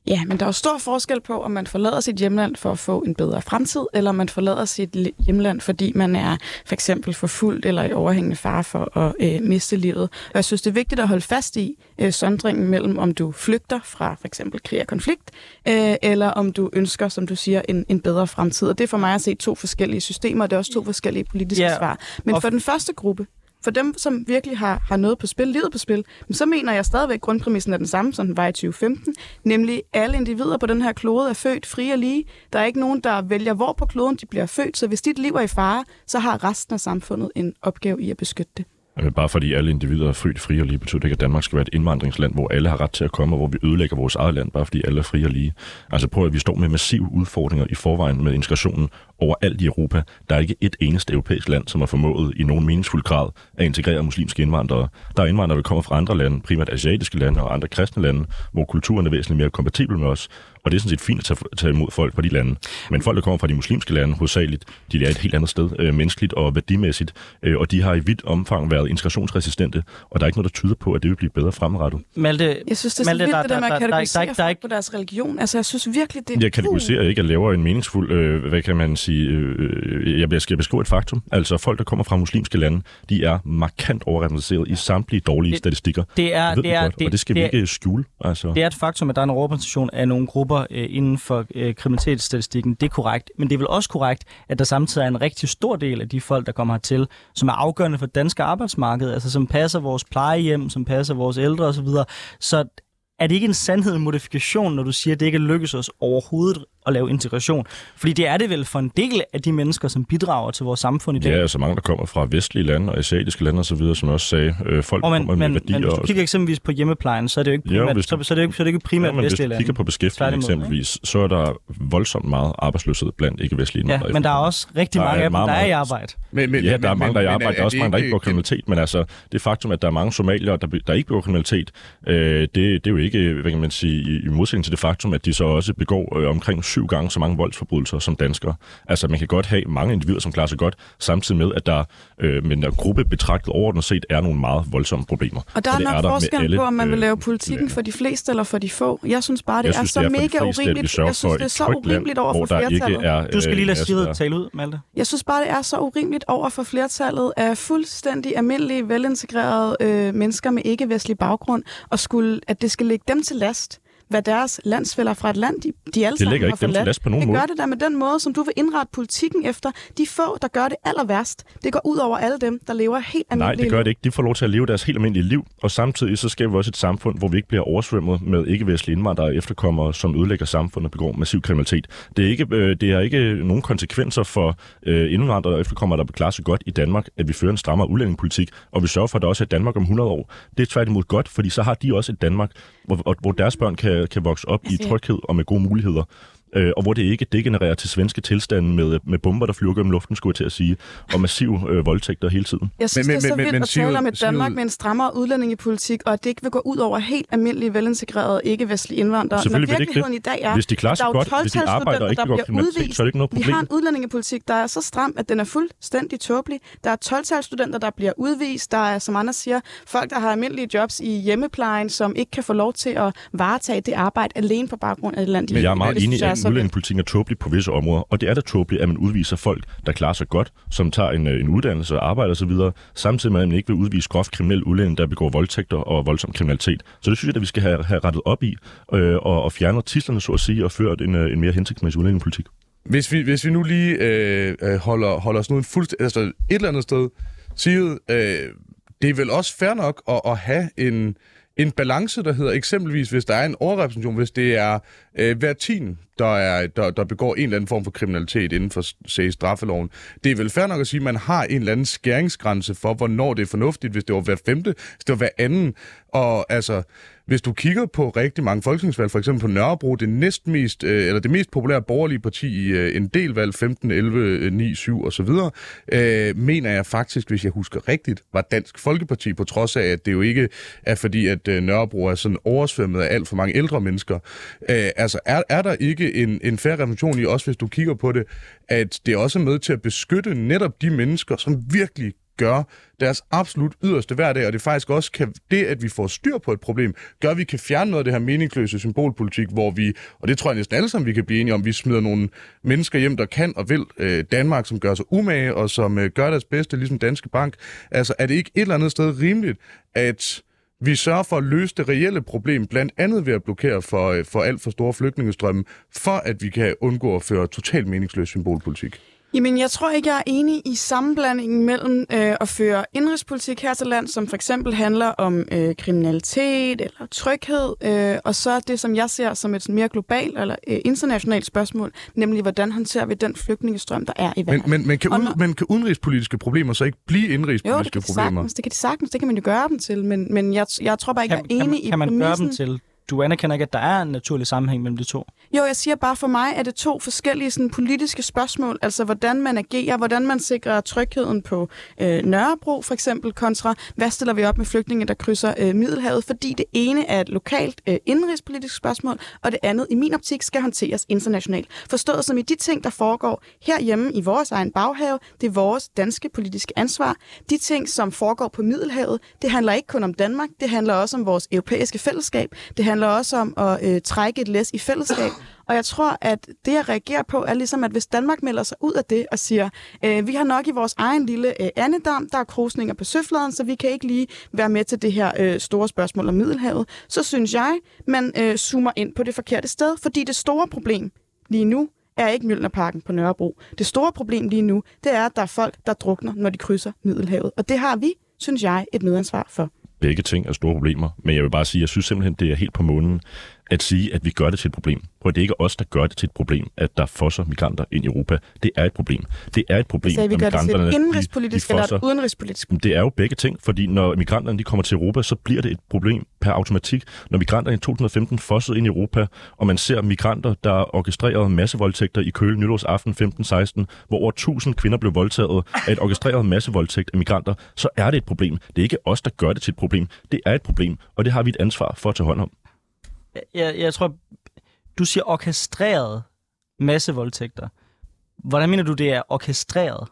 Ja, men der er jo stor forskel på, om man forlader sit hjemland for at få en bedre fremtid, eller om man forlader sit hjemland, fordi man er for eksempel forfulgt eller i overhængende fare for at øh, miste livet. Og jeg synes, det er vigtigt at holde fast i øh, sondringen mellem, om du flygter fra for eksempel krig og konflikt, øh, eller om du ønsker, som du siger, en, en bedre fremtid. Og det er for mig at se to forskellige systemer, og det er også to forskellige politiske ja, svar. Men for den første gruppe, for dem, som virkelig har, har noget på spil, livet på spil, så mener jeg stadigvæk, at grundpræmissen er den samme, som den var i 2015, nemlig alle individer på den her klode er født fri og lige. Der er ikke nogen, der vælger, hvor på kloden de bliver født, så hvis dit liv er i fare, så har resten af samfundet en opgave i at beskytte det. Jamen, bare fordi alle individer er fri, frie og lige, betyder det ikke, at Danmark skal være et indvandringsland, hvor alle har ret til at komme, og hvor vi ødelægger vores eget land, bare fordi alle er frie og lige. Altså prøv at vi står med massive udfordringer i forvejen med integrationen overalt i Europa. Der er ikke et eneste europæisk land, som har formået i nogen meningsfuld grad at integrere muslimske indvandrere. Der er indvandrere, der kommer fra andre lande, primært asiatiske lande og andre kristne lande, hvor kulturen er væsentligt mere kompatibel med os. Og det er sådan set fint at tage, tage imod folk fra de lande. Men folk, der kommer fra de muslimske lande, hovedsageligt, de er et helt andet sted, øh, menneskeligt og værdimæssigt, øh, og de har i vidt omfang været integrationsresistente, og der er ikke noget, der tyder på, at det vil blive bedre fremadrettet. Malte, Jeg synes, det er Malte, vildt, der- det der med der- at der- der- der- der- der er på deres religion. Altså, jeg synes virkelig, det Jeg kategoriserer ikke, jeg laver en meningsfuld, øh, hvad kan man sige, øh, jeg skal beskrive et faktum. Altså folk, der kommer fra muslimske lande, de er markant overrepræsenteret i samtlige dårlige Det- statistikker. det er, Det det vi er, godt, og det skal vi det er, ikke skjule. Altså. Det er et faktum, at der er en overrepræsentation af nogle grupper øh, inden for øh, kriminalitetsstatistikken. Det er korrekt. Men det er vel også korrekt, at der samtidig er en rigtig stor del af de folk, der kommer hertil, som er afgørende for det danske arbejdsmarked, altså som passer vores plejehjem, som passer vores ældre osv. Så er det ikke en sandhed en modifikation, når du siger, at det ikke lykkes os overhovedet at lave integration? Fordi det er det vel for en del af de mennesker, som bidrager til vores samfund i dag. Ja, altså mange, der kommer fra vestlige lande og asiatiske lande osv., som jeg også sagde. Øh, folk Og men, kommer med men, værdier. men hvis du kigger eksempelvis på hjemmeplejen, så er det jo ikke primært, hvis så, du- så, er det ikke, så er det ikke primært Ja, men hvis vestlige du lande. kigger på beskæftigelse eksempelvis, så er der voldsomt meget arbejdsløshed blandt ikke-vestlige Ja, men der er også rigtig Der er mange af dem, meget, der er i arbejde. Men, men, Ja, der er mange, der er i men- arbejde. men Der er også mange, der ikke begår ikke- kriminalitet. Men altså, det faktum, at der er mange somalier, der, der ikke begår kriminalitet, øh, det, det er jo ikke, hvad kan man sige, i, i modsætning til det faktum, at de så også begår øh, omkring syv gange så mange voldsforbrydelser som danskere. Altså, man kan godt have mange individer, som klarer sig godt, samtidig med, at der øh, med en gruppe betragtet overordnet set er nogle meget voldsomme problemer. Og der er det nok med forskel alle, på, om man vil øh, lave politikken lande. for de fleste eller for de få. Jeg synes bare, det Jeg er synes, så det er mega urimeligt. Jeg synes, for det er et så urimeligt over for der flertallet. er... Du skal lige lade øh, Sigrid altså, tale ud, Malte. Jeg synes bare, det er så urimeligt over for flertallet af fuldstændig almindelige, velintegrerede øh, mennesker med ikke-vestlig baggrund, og skulle, at det skal ligge dem til last, hvad deres landsfælder fra et land, de, de alle Det sammen ligger har forladt. last på nogen det måde. gør det der med den måde, som du vil indrette politikken efter. De få, der gør det aller værst, det går ud over alle dem, der lever helt Nej, almindelige det gør liv. det ikke. De får lov til at leve deres helt almindelige liv, og samtidig så skaber vi også et samfund, hvor vi ikke bliver oversvømmet med ikke-vestlige indvandrere og efterkommere, som ødelægger samfundet og begår massiv kriminalitet. Det er ikke, øh, det er ikke nogen konsekvenser for øh, indvandrere og efterkommere, der klarer sig godt i Danmark, at vi fører en strammere udlændingepolitik, og vi sørger for, at der også er Danmark om 100 år. Det er tværtimod godt, fordi så har de også et Danmark, hvor- hvor deres børn kan, kan vokse op i Altså, tryghed og med gode muligheder. Øh, og hvor det ikke degenererer til svenske tilstande med, med bomber, der flyver gennem luften, skulle jeg til at sige, og massiv øh, voldtægter hele tiden. Jeg synes, Men- men, det er så men- vildt men at tale om et Danmark Sigrid- med en strammere udlændingepolitik, og at det ikke vil gå ud over helt almindelige, velintegrerede, ikke-vestlige indvandrere. Selvfølgelig Når vil det ikke det. virkeligheden i dag er, Hvis de klarer sig er godt, hvis de 12-talsstudenter, arbejder og ikke der begår bliver kriminalitet, udvist. så er det ikke noget Vi problem. har en udlændingepolitik, der er så stram, at den er fuldstændig tåbelig. Der er 12-talsstudenter, der bliver udvist. Der er, som andre siger, folk, der har almindelige jobs i hjemmeplejen, som ikke kan få lov til at varetage det arbejde alene på baggrund af det land, Men jeg er meget enig jeg så udlændingepolitikken er tåbelig på visse områder, og det er da tåbeligt, at man udviser folk, der klarer sig godt, som tager en, øh, en uddannelse og arbejder osv., samtidig med, at man ikke vil udvise groft kriminelle udlændinge, der begår voldtægter og voldsom kriminalitet. Så det synes jeg, at vi skal have, have rettet op i, øh, og, og fjerne tislerne, så at sige, og ført en, øh, en mere hensigtsmæssig udlændingepolitik. Hvis vi, hvis vi nu lige øh, øh, holder, holder os nu en fuldstændig... Altså et eller andet sted, Sigrid, øh, det er vel også fair nok at, at have en, en balance, der hedder eksempelvis, hvis der er en overrepræsentation, hvis det er øh, hver tiende, der, er, der, der begår en eller anden form for kriminalitet inden for se, straffeloven. Det er vel fair nok at sige, at man har en eller anden skæringsgrænse for, hvornår det er fornuftigt, hvis det var hver femte, hvis det var hver anden. Og altså, hvis du kigger på rigtig mange folketingsvalg, for eksempel på Nørrebro, det næst mest, øh, eller det mest populære borgerlige parti i øh, en del valg, 15, 11, 9, 7 osv., øh, mener jeg faktisk, hvis jeg husker rigtigt, var Dansk Folkeparti, på trods af, at det jo ikke er fordi, at øh, Nørrebro er sådan oversvømmet af alt for mange ældre mennesker. Øh, altså, er, er der ikke en, en færre revolution i, også hvis du kigger på det, at det også er med til at beskytte netop de mennesker, som virkelig gør deres absolut yderste hver dag, og det faktisk også kan, det at vi får styr på et problem, gør, at vi kan fjerne noget af det her meningsløse symbolpolitik, hvor vi, og det tror jeg næsten alle sammen, vi kan blive enige om, vi smider nogle mennesker hjem, der kan og vil øh, Danmark, som gør sig umage, og som øh, gør deres bedste, ligesom Danske Bank. Altså, er det ikke et eller andet sted rimeligt, at vi sørger for at løse det reelle problem, blandt andet ved at blokere for, øh, for alt for store flygtningestrømme, for at vi kan undgå at føre totalt meningsløs symbolpolitik? Jamen, jeg tror ikke, jeg er enig i sammenblandingen mellem øh, at føre indrigspolitik her til land, som for eksempel handler om øh, kriminalitet eller tryghed, øh, og så det, som jeg ser som et mere globalt eller øh, internationalt spørgsmål, nemlig hvordan håndterer vi den flygtningestrøm, der er i verden. Men, men, men, kan, Og ud, når- men kan udenrigspolitiske problemer så ikke blive jo, det indrigspolitiske kan, de problemer? sagtens, det kan de sagtens, det kan man jo gøre dem til, men, men jeg, jeg tror bare ikke, Kan, jeg er kan, enig man- i kan man gøre præmissen. dem til? Du anerkender ikke, at der er en naturlig sammenhæng mellem de to. Jo, jeg siger bare, for mig er det to forskellige sådan, politiske spørgsmål. Altså, hvordan man agerer, hvordan man sikrer trygheden på øh, Nørrebro, for eksempel, kontra, hvad stiller vi op med flygtninge, der krydser øh, Middelhavet? Fordi det ene er et lokalt øh, indrigspolitisk spørgsmål, og det andet, i min optik, skal håndteres internationalt. Forstået som i de ting, der foregår herhjemme i vores egen baghave, det er vores danske politiske ansvar. De ting, som foregår på Middelhavet, det handler ikke kun om Danmark, det handler også om vores europæiske fællesskab. Det handler også om at øh, trække et læs i fællesskab. Og jeg tror, at det, jeg reagerer på, er ligesom, at hvis Danmark melder sig ud af det og siger, øh, vi har nok i vores egen lille øh, andedam, der er krusninger på søfladen, så vi kan ikke lige være med til det her øh, store spørgsmål om Middelhavet, så synes jeg, man øh, zoomer ind på det forkerte sted, fordi det store problem lige nu er ikke Mjølnerparken på Nørrebro. Det store problem lige nu, det er, at der er folk, der drukner, når de krydser Middelhavet. Og det har vi, synes jeg, et medansvar for. Begge ting er store problemer, men jeg vil bare sige, at jeg synes simpelthen, det er helt på månen at sige, at vi gør det til et problem. Prøv, det er ikke os, der gør det til et problem, at der fosser migranter ind i Europa. Det er et problem. Det er et problem, Så vi gør det til et de- indrigspolitisk de eller fosser et udenrigspolitisk Det er jo begge ting, fordi når migranterne de kommer til Europa, så bliver det et problem per automatik. Når migranterne i 2015 fossede ind i Europa, og man ser migranter, der orkestrerede massevoldtægter i Køge nytårsaften 15-16, hvor over 1000 kvinder blev voldtaget af et orkestreret massevoldtægt af migranter, så er det et problem. Det er ikke os, der gør det til et problem. Det er et problem, og det har vi et ansvar for at tage hånd om. Jeg, jeg tror, du siger orkestreret massevoldtægter. Hvordan mener du, det er orkestreret?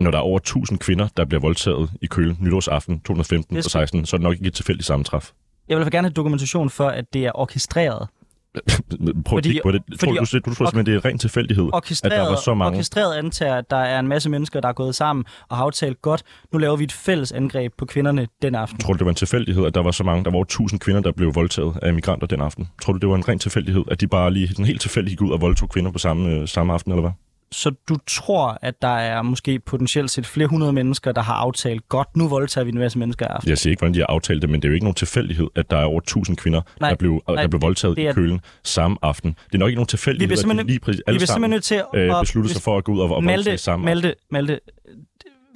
Når der er over 1000 kvinder, der bliver voldtaget i Køge nytårsaften 2015 Det og 16, så er det nok ikke et tilfældigt sammentræf. Jeg vil gerne have dokumentation for, at det er orkestreret. Prøv at Fordi- kigge på det. fordi- Tror, du, du, du tror simpelthen, det er en ren tilfældighed, at der var så mange. orkestreret antager, at der er en masse mennesker, der er gået sammen og har aftalt godt, nu laver vi et fælles angreb på kvinderne den aften. Tror du, det var en tilfældighed, at der var så mange, der var over 1000 kvinder, der blev voldtaget af migranter den aften? Tror du, det var en ren tilfældighed, at de bare lige sådan helt tilfældigt gik ud og voldtog kvinder på samme, øh, samme aften, eller hvad? Så du tror, at der er måske potentielt set flere hundrede mennesker, der har aftalt godt, nu voldtager vi en masse mennesker i aften. Jeg siger ikke, hvordan de har aftalt det, men det er jo ikke nogen tilfældighed, at der er over 1000 kvinder, Nej, der blev, nej, der blev voldtaget det i er- Kølen samme aften. Det er nok ikke nogen Vi tilfældighed, bliver at de lige præcis vi alle simpelthen sammen nødt til øh, at... besluttede sig for at gå ud og, og Malte, voldtage samme. Malte, Malte,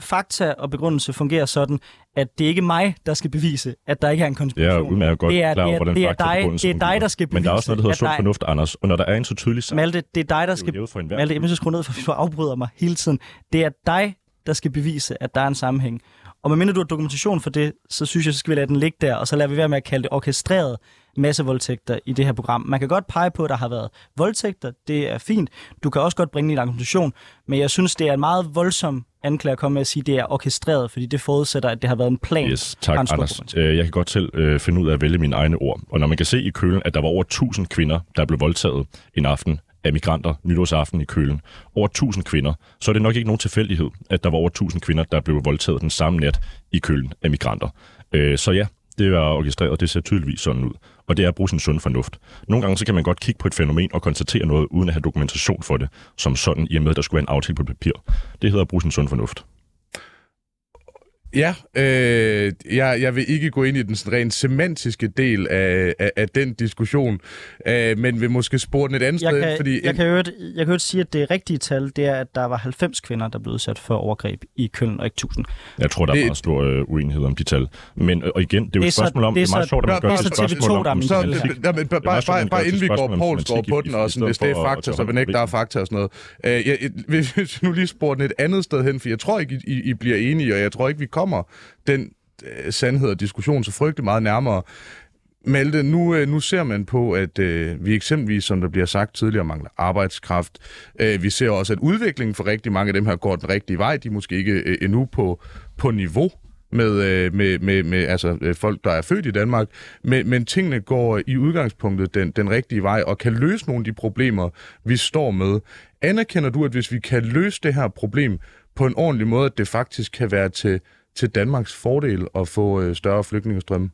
fakta og begrundelse fungerer sådan, at det er ikke mig, der skal bevise, at der ikke er en Jeg er konspiration. udmærket godt Det er- klar det over, er- hvordan det er dig- det er dig, der skal Men der er også noget, der bevise, hedder sund dig- fornuft, Anders. Og når der er en så tydelig sag, Malte, det er dig, der det er skal... for enhver Malte, jeg vil skrue ned, for du afbryder mig hele tiden. Det er dig, der skal bevise, at der er en sammenhæng. Og medmindre du har dokumentation for det, så synes jeg, så skal vi lade den ligge der, og så lader vi være med at kalde det orkestreret massevoldtægter i det her program. Man kan godt pege på, at der har været voldtægter, det er fint. Du kan også godt bringe din argumentation, men jeg synes, det er en meget voldsom anklage at komme med at sige, at det er orkestreret, fordi det forudsætter, at det har været en plan. Yes, tak en Anders. Øh, Jeg kan godt selv øh, finde ud af at vælge mine egne ord. Og når man kan se i Kølen, at der var over 1000 kvinder, der blev voldtaget en aften af migranter nytårsaften i Kølen. Over 1000 kvinder. Så er det nok ikke nogen tilfældighed, at der var over 1000 kvinder, der blev voldtaget den samme nat i Kølen af migranter. Øh, Så ja, det var orkestreret, det ser tydeligvis sådan ud. Og det er at bruge sin sund fornuft. Nogle gange så kan man godt kigge på et fænomen og konstatere noget, uden at have dokumentation for det, som sådan i og med, at der skulle være en aftale på papir. Det hedder at bruge sin sund fornuft. Ja, øh, jeg, jeg vil ikke gå ind i den sådan rent semantiske del af, af, af den diskussion, øh, men vil måske spore den et andet Jeg sted, kan, fordi... jeg, kan høre, jeg kan høre sige, at det rigtige tal, det er, at der var 90 kvinder, der blev udsat for overgreb i Køln, og ikke 1000. Jeg tror, der er Det- meget stor øh, uenighed om de tal. Men øh, og igen, det er jo Det er et spørgsmål om, det det er meget sjovt, at man gør til spørgsmål TV2, der om bare, bare, inden vi går over på den, og sådan, hvis det er fakta, så ikke, der er fakta og sådan noget. Øh, jeg, hvis vi nu lige sporer den et andet sted hen, for jeg tror ikke, I, I bliver enige, og jeg tror ikke, vi kommer den øh, sandhed og diskussion så frygtelig meget nærmere. Malte, nu, øh, nu ser man på, at øh, vi eksempelvis, som der bliver sagt tidligere, mangler arbejdskraft. Øh, vi ser også, at udviklingen for rigtig mange af dem her går den rigtige vej. De er måske ikke øh, endnu på, på niveau med, øh, med, med, med altså, øh, folk, der er født i Danmark. Men, men tingene går i udgangspunktet den, den rigtige vej og kan løse nogle af de problemer, vi står med. Anerkender du, at hvis vi kan løse det her problem på en ordentlig måde, at det faktisk kan være til, til Danmarks fordel at få øh, større flygtningestrømme?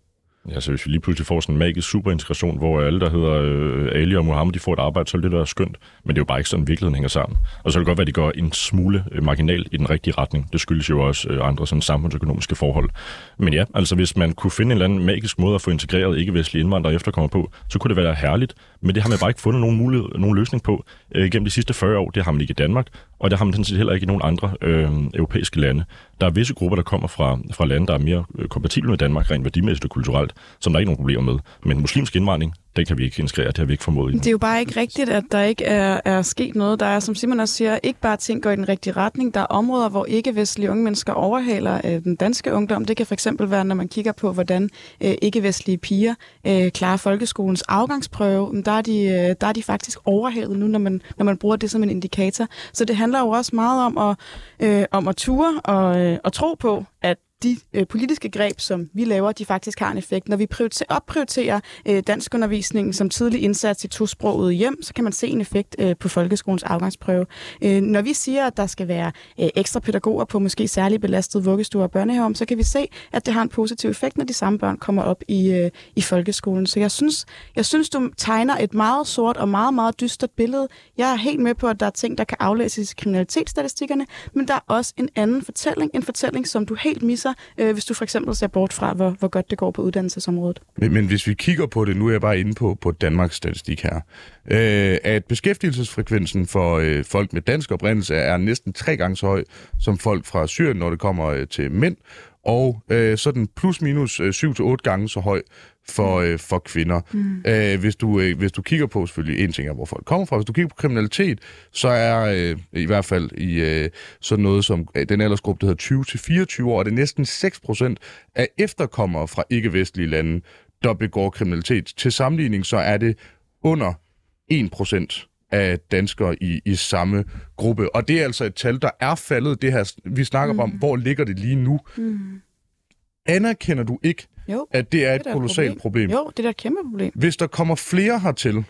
Ja, så hvis vi lige pludselig får sådan en magisk superintegration, hvor alle, der hedder øh, Ali og Mohammed, de får et arbejde, så er det da skønt. Men det er jo bare ikke sådan, virkeligheden hænger sammen. Og så kan det godt være, at de går en smule øh, marginal i den rigtige retning. Det skyldes jo også øh, andre sådan samfundsøkonomiske forhold. Men ja, altså hvis man kunne finde en eller anden magisk måde at få integreret ikke-vestlige indvandrere efterkommer på, så kunne det være herligt. Men det har man bare ikke fundet nogen, mulighed, nogen løsning på øh, gennem de sidste 40 år. Det har man ikke i Danmark, og der har man sådan set heller ikke i nogen andre øh, europæiske lande. Der er visse grupper, der kommer fra, fra lande, der er mere øh, kompatible med Danmark, rent værdimæssigt og kulturelt, som der er ikke nogen problemer med. Men muslimsk indvandring, det kan vi ikke integrere, det har vi ikke formået. Det er jo bare ikke rigtigt, at der ikke er, er sket noget. Der er, som Simon også siger, ikke bare ting går i den rigtige retning. Der er områder, hvor ikke-vestlige unge mennesker overhaler øh, den danske ungdom. Det kan fx være, når man kigger på, hvordan øh, ikke-vestlige piger øh, klarer folkeskolens afgangsprøve. Der er, de, øh, der er de faktisk overhalet nu, når man, når man bruger det som en indikator. Så det handler jo også meget om at, øh, om at ture og, øh, og tro på, at de øh, politiske greb, som vi laver, de faktisk har en effekt. Når vi prioriter- opprioriterer øh, danskundervisningen som tidlig indsats i tosproget hjem, så kan man se en effekt øh, på folkeskolens afgangsprøve. Øh, når vi siger, at der skal være øh, ekstra pædagoger på måske særligt belastede vuggestuer og børnehaver, så kan vi se, at det har en positiv effekt, når de samme børn kommer op i, øh, i folkeskolen. Så jeg synes, jeg synes, du tegner et meget sort og meget, meget dystert billede. Jeg er helt med på, at der er ting, der kan aflæses i kriminalitetsstatistikkerne, men der er også en anden fortælling, en fortælling, som du helt misser sig, øh, hvis du for eksempel ser bort fra, hvor, hvor godt det går på uddannelsesområdet. Men, men hvis vi kigger på det, nu er jeg bare inde på, på Danmarks statistik her, øh, at beskæftigelsesfrekvensen for øh, folk med dansk oprindelse er næsten tre gange så høj som folk fra Syrien, når det kommer øh, til mænd, og øh, sådan plus minus øh, 7-8 gange så høj for, øh, for kvinder. Mm. Æh, hvis, du, øh, hvis du kigger på, selvfølgelig en ting er, hvor folk kommer fra, hvis du kigger på kriminalitet, så er øh, i hvert fald i øh, sådan noget som øh, den aldersgruppe, der hedder 20-24 år, er det næsten 6% af efterkommere fra ikke-vestlige lande, der begår kriminalitet. Til sammenligning så er det under 1% af danskere i, i samme gruppe. Og det er altså et tal, der er faldet. Det her, vi snakker mm. om, hvor ligger det lige nu. Mm. Anerkender du ikke, jo, at det er et det kolossalt problem. problem. Jo, det er et kæmpe problem. Hvis der kommer flere hertil,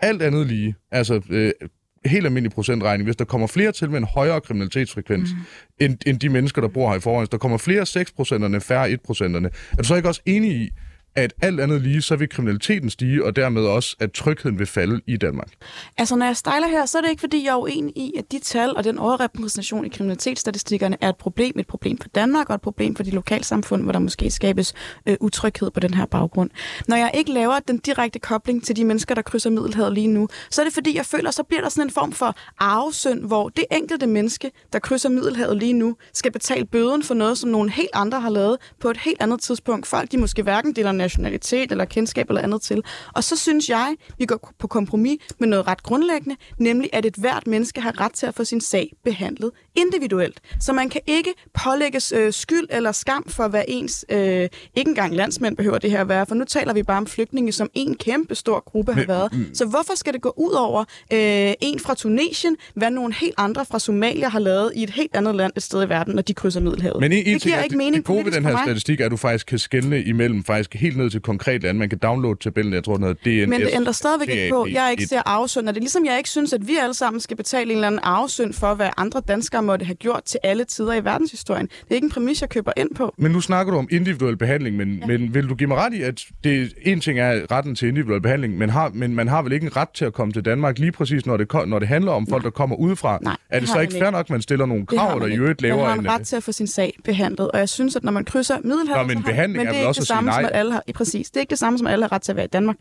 alt andet lige, altså øh, helt almindelig procentregning, hvis der kommer flere til med en højere kriminalitetsfrekvens, mm. end, end de mennesker, der bor her i forvejen, hvis der kommer flere 6%'erne, færre 1%'erne, er du så ikke også enig i, at alt andet lige, så vil kriminaliteten stige, og dermed også, at trygheden vil falde i Danmark? Altså, når jeg stejler her, så er det ikke, fordi jeg er uenig i, at de tal og den overrepræsentation i kriminalitetsstatistikkerne er et problem. Et problem for Danmark og et problem for de lokalsamfund, hvor der måske skabes øh, utryghed på den her baggrund. Når jeg ikke laver den direkte kobling til de mennesker, der krydser Middelhavet lige nu, så er det, fordi jeg føler, så bliver der sådan en form for arvesynd, hvor det enkelte menneske, der krydser Middelhavet lige nu, skal betale bøden for noget, som nogle helt andre har lavet på et helt andet tidspunkt. Folk, de måske hverken deler nationalitet eller kendskab eller andet til. Og så synes jeg, vi går på kompromis med noget ret grundlæggende, nemlig at et hvert menneske har ret til at få sin sag behandlet individuelt. Så man kan ikke pålægges øh, skyld eller skam for, hvad ens, øh, ikke engang landsmænd behøver det her at være, for nu taler vi bare om flygtninge, som en kæmpe stor gruppe har været. Mm. Så hvorfor skal det gå ud over øh, en fra Tunesien, hvad nogle helt andre fra Somalia har lavet i et helt andet land et sted i verden, når de krydser Middelhavet? Men en, det giver ikke mening det gode ved den her statistik er, at du faktisk kan skelne imellem faktisk helt ned til konkret land. Man kan downloade tabellen, jeg tror, den hedder DNS. Men det ændrer stadigvæk ikke på, jeg ikke ser. Og det er ligesom, jeg ikke synes, at vi alle sammen skal betale en eller anden arvesynd for, hvad andre danskere måtte have gjort til alle tider i verdenshistorien. Det er ikke en præmis, jeg køber ind på. Men nu snakker du om individuel behandling, men, ja. men vil du give mig ret i, at det en ting er retten til individuel behandling, men, har, men man har vel ikke en ret til at komme til Danmark lige præcis, når det, når det handler om folk, der kommer udefra? Nej, er det så ikke fair nok, at man stiller nogle krav, der i øvrigt laver Man har en ret til at få sin sag behandlet, og jeg synes, at når man krydser Middelhavet... Nå, men behandling er vel også det at sige nej. Som, at alle har, præcis, det er ikke det samme, som alle har ret til at være i Danmark.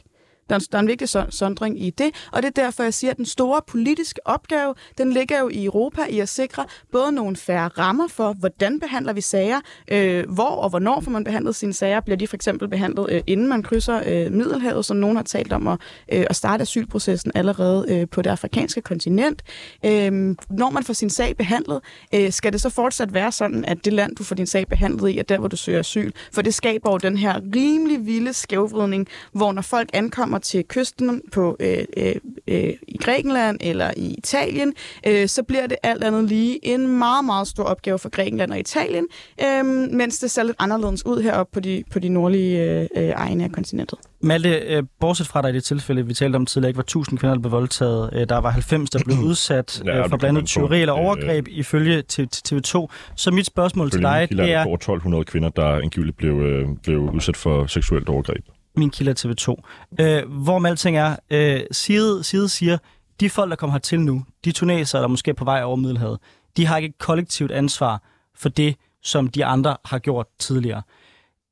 Der er, der er en vigtig sondring i det, og det er derfor, jeg siger, at den store politiske opgave, den ligger jo i Europa i at sikre både nogle færre rammer for, hvordan behandler vi sager, øh, hvor og hvornår får man behandlet sine sager. Bliver de for eksempel behandlet, øh, inden man krydser øh, Middelhavet, som nogen har talt om at, øh, at starte asylprocessen allerede øh, på det afrikanske kontinent. Øh, når man får sin sag behandlet, øh, skal det så fortsat være sådan, at det land, du får din sag behandlet i, er der, hvor du søger asyl. For det skaber jo den her rimelig vilde skævvridning, hvor når folk ankommer kommer til kysten på øh, øh, øh, i Grækenland eller i Italien, øh, så bliver det alt andet lige en meget, meget stor opgave for Grækenland og Italien, øh, mens det ser lidt anderledes ud heroppe på de, på de nordlige øh, øh egne af kontinentet. Malte, øh, bortset fra dig i det tilfælde, vi talte om tidligere, ikke var 1000 kvinder, der blev voldtaget. Øh, der var 90, der blev udsat ja, øh, for blandt andet tyveri eller overgreb øh, ifølge TV2. Så mit spørgsmål til dig, det er... over 1200 kvinder, der angiveligt blev, øh, blev udsat for seksuelt overgreb. Min kilde er TV2. Øh, hvor med alting er, øh, Side, Side siger, de folk, der kommer hertil nu, de tunesere, der måske er på vej over Middelhavet, de har ikke et kollektivt ansvar for det, som de andre har gjort tidligere.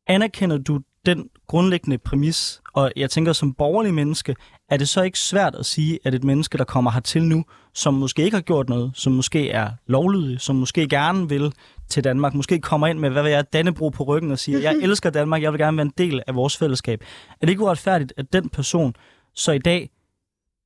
Anerkender du den grundlæggende præmis, og jeg tænker som borgerlig menneske, er det så ikke svært at sige, at et menneske, der kommer hertil nu, som måske ikke har gjort noget, som måske er lovlydig, som måske gerne vil til Danmark, måske kommer ind med, hvad vil jeg, Dannebro på ryggen og siger, jeg elsker Danmark, jeg vil gerne være en del af vores fællesskab. Er det ikke uretfærdigt, at den person så i dag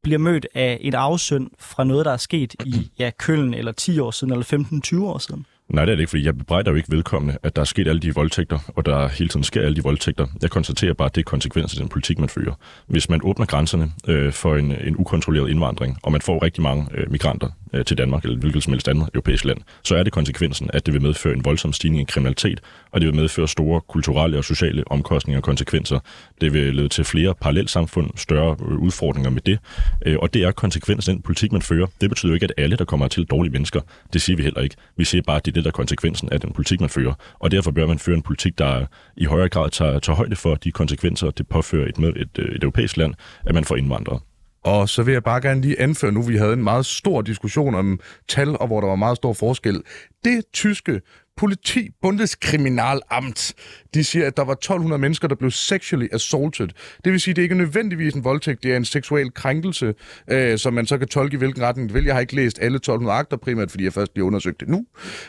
bliver mødt af et afsøn fra noget, der er sket i ja, Køln eller 10 år siden, eller 15-20 år siden? Nej, det er det ikke, fordi jeg bebrejder jo ikke vedkommende, at der er sket alle de voldtægter, og der hele tiden sker alle de voldtægter. Jeg konstaterer bare, at det er konsekvenser af den politik, man fører. Hvis man åbner grænserne øh, for en, en ukontrolleret indvandring, og man får rigtig mange øh, migranter øh, til Danmark, eller hvilket som helst andet europæisk land, så er det konsekvensen, at det vil medføre en voldsom stigning i kriminalitet, og det vil medføre store kulturelle og sociale omkostninger og konsekvenser. Det vil lede til flere parallelsamfund, større øh, udfordringer med det, øh, og det er konsekvensen af den politik, man fører. Det betyder jo ikke, at alle, der kommer til dårlige mennesker, det siger vi heller ikke. Vi siger bare, at det det, der er konsekvensen af den politik, man fører. Og derfor bør man føre en politik, der i højere grad tager, tager højde for de konsekvenser, det påfører et, et, et, et europæisk land, at man får indvandrere. Og så vil jeg bare gerne lige anføre nu, vi havde en meget stor diskussion om tal, og hvor der var meget stor forskel. Det tyske politi, Bundeskriminalamt, de siger, at der var 1200 mennesker, der blev sexually assaulted. Det vil sige, at det ikke er nødvendigvis en voldtægt, det er en seksuel krænkelse, øh, som man så kan tolke i hvilken retning det vil. Jeg har ikke læst alle 1200 akter, primært fordi jeg først lige undersøgt det nu.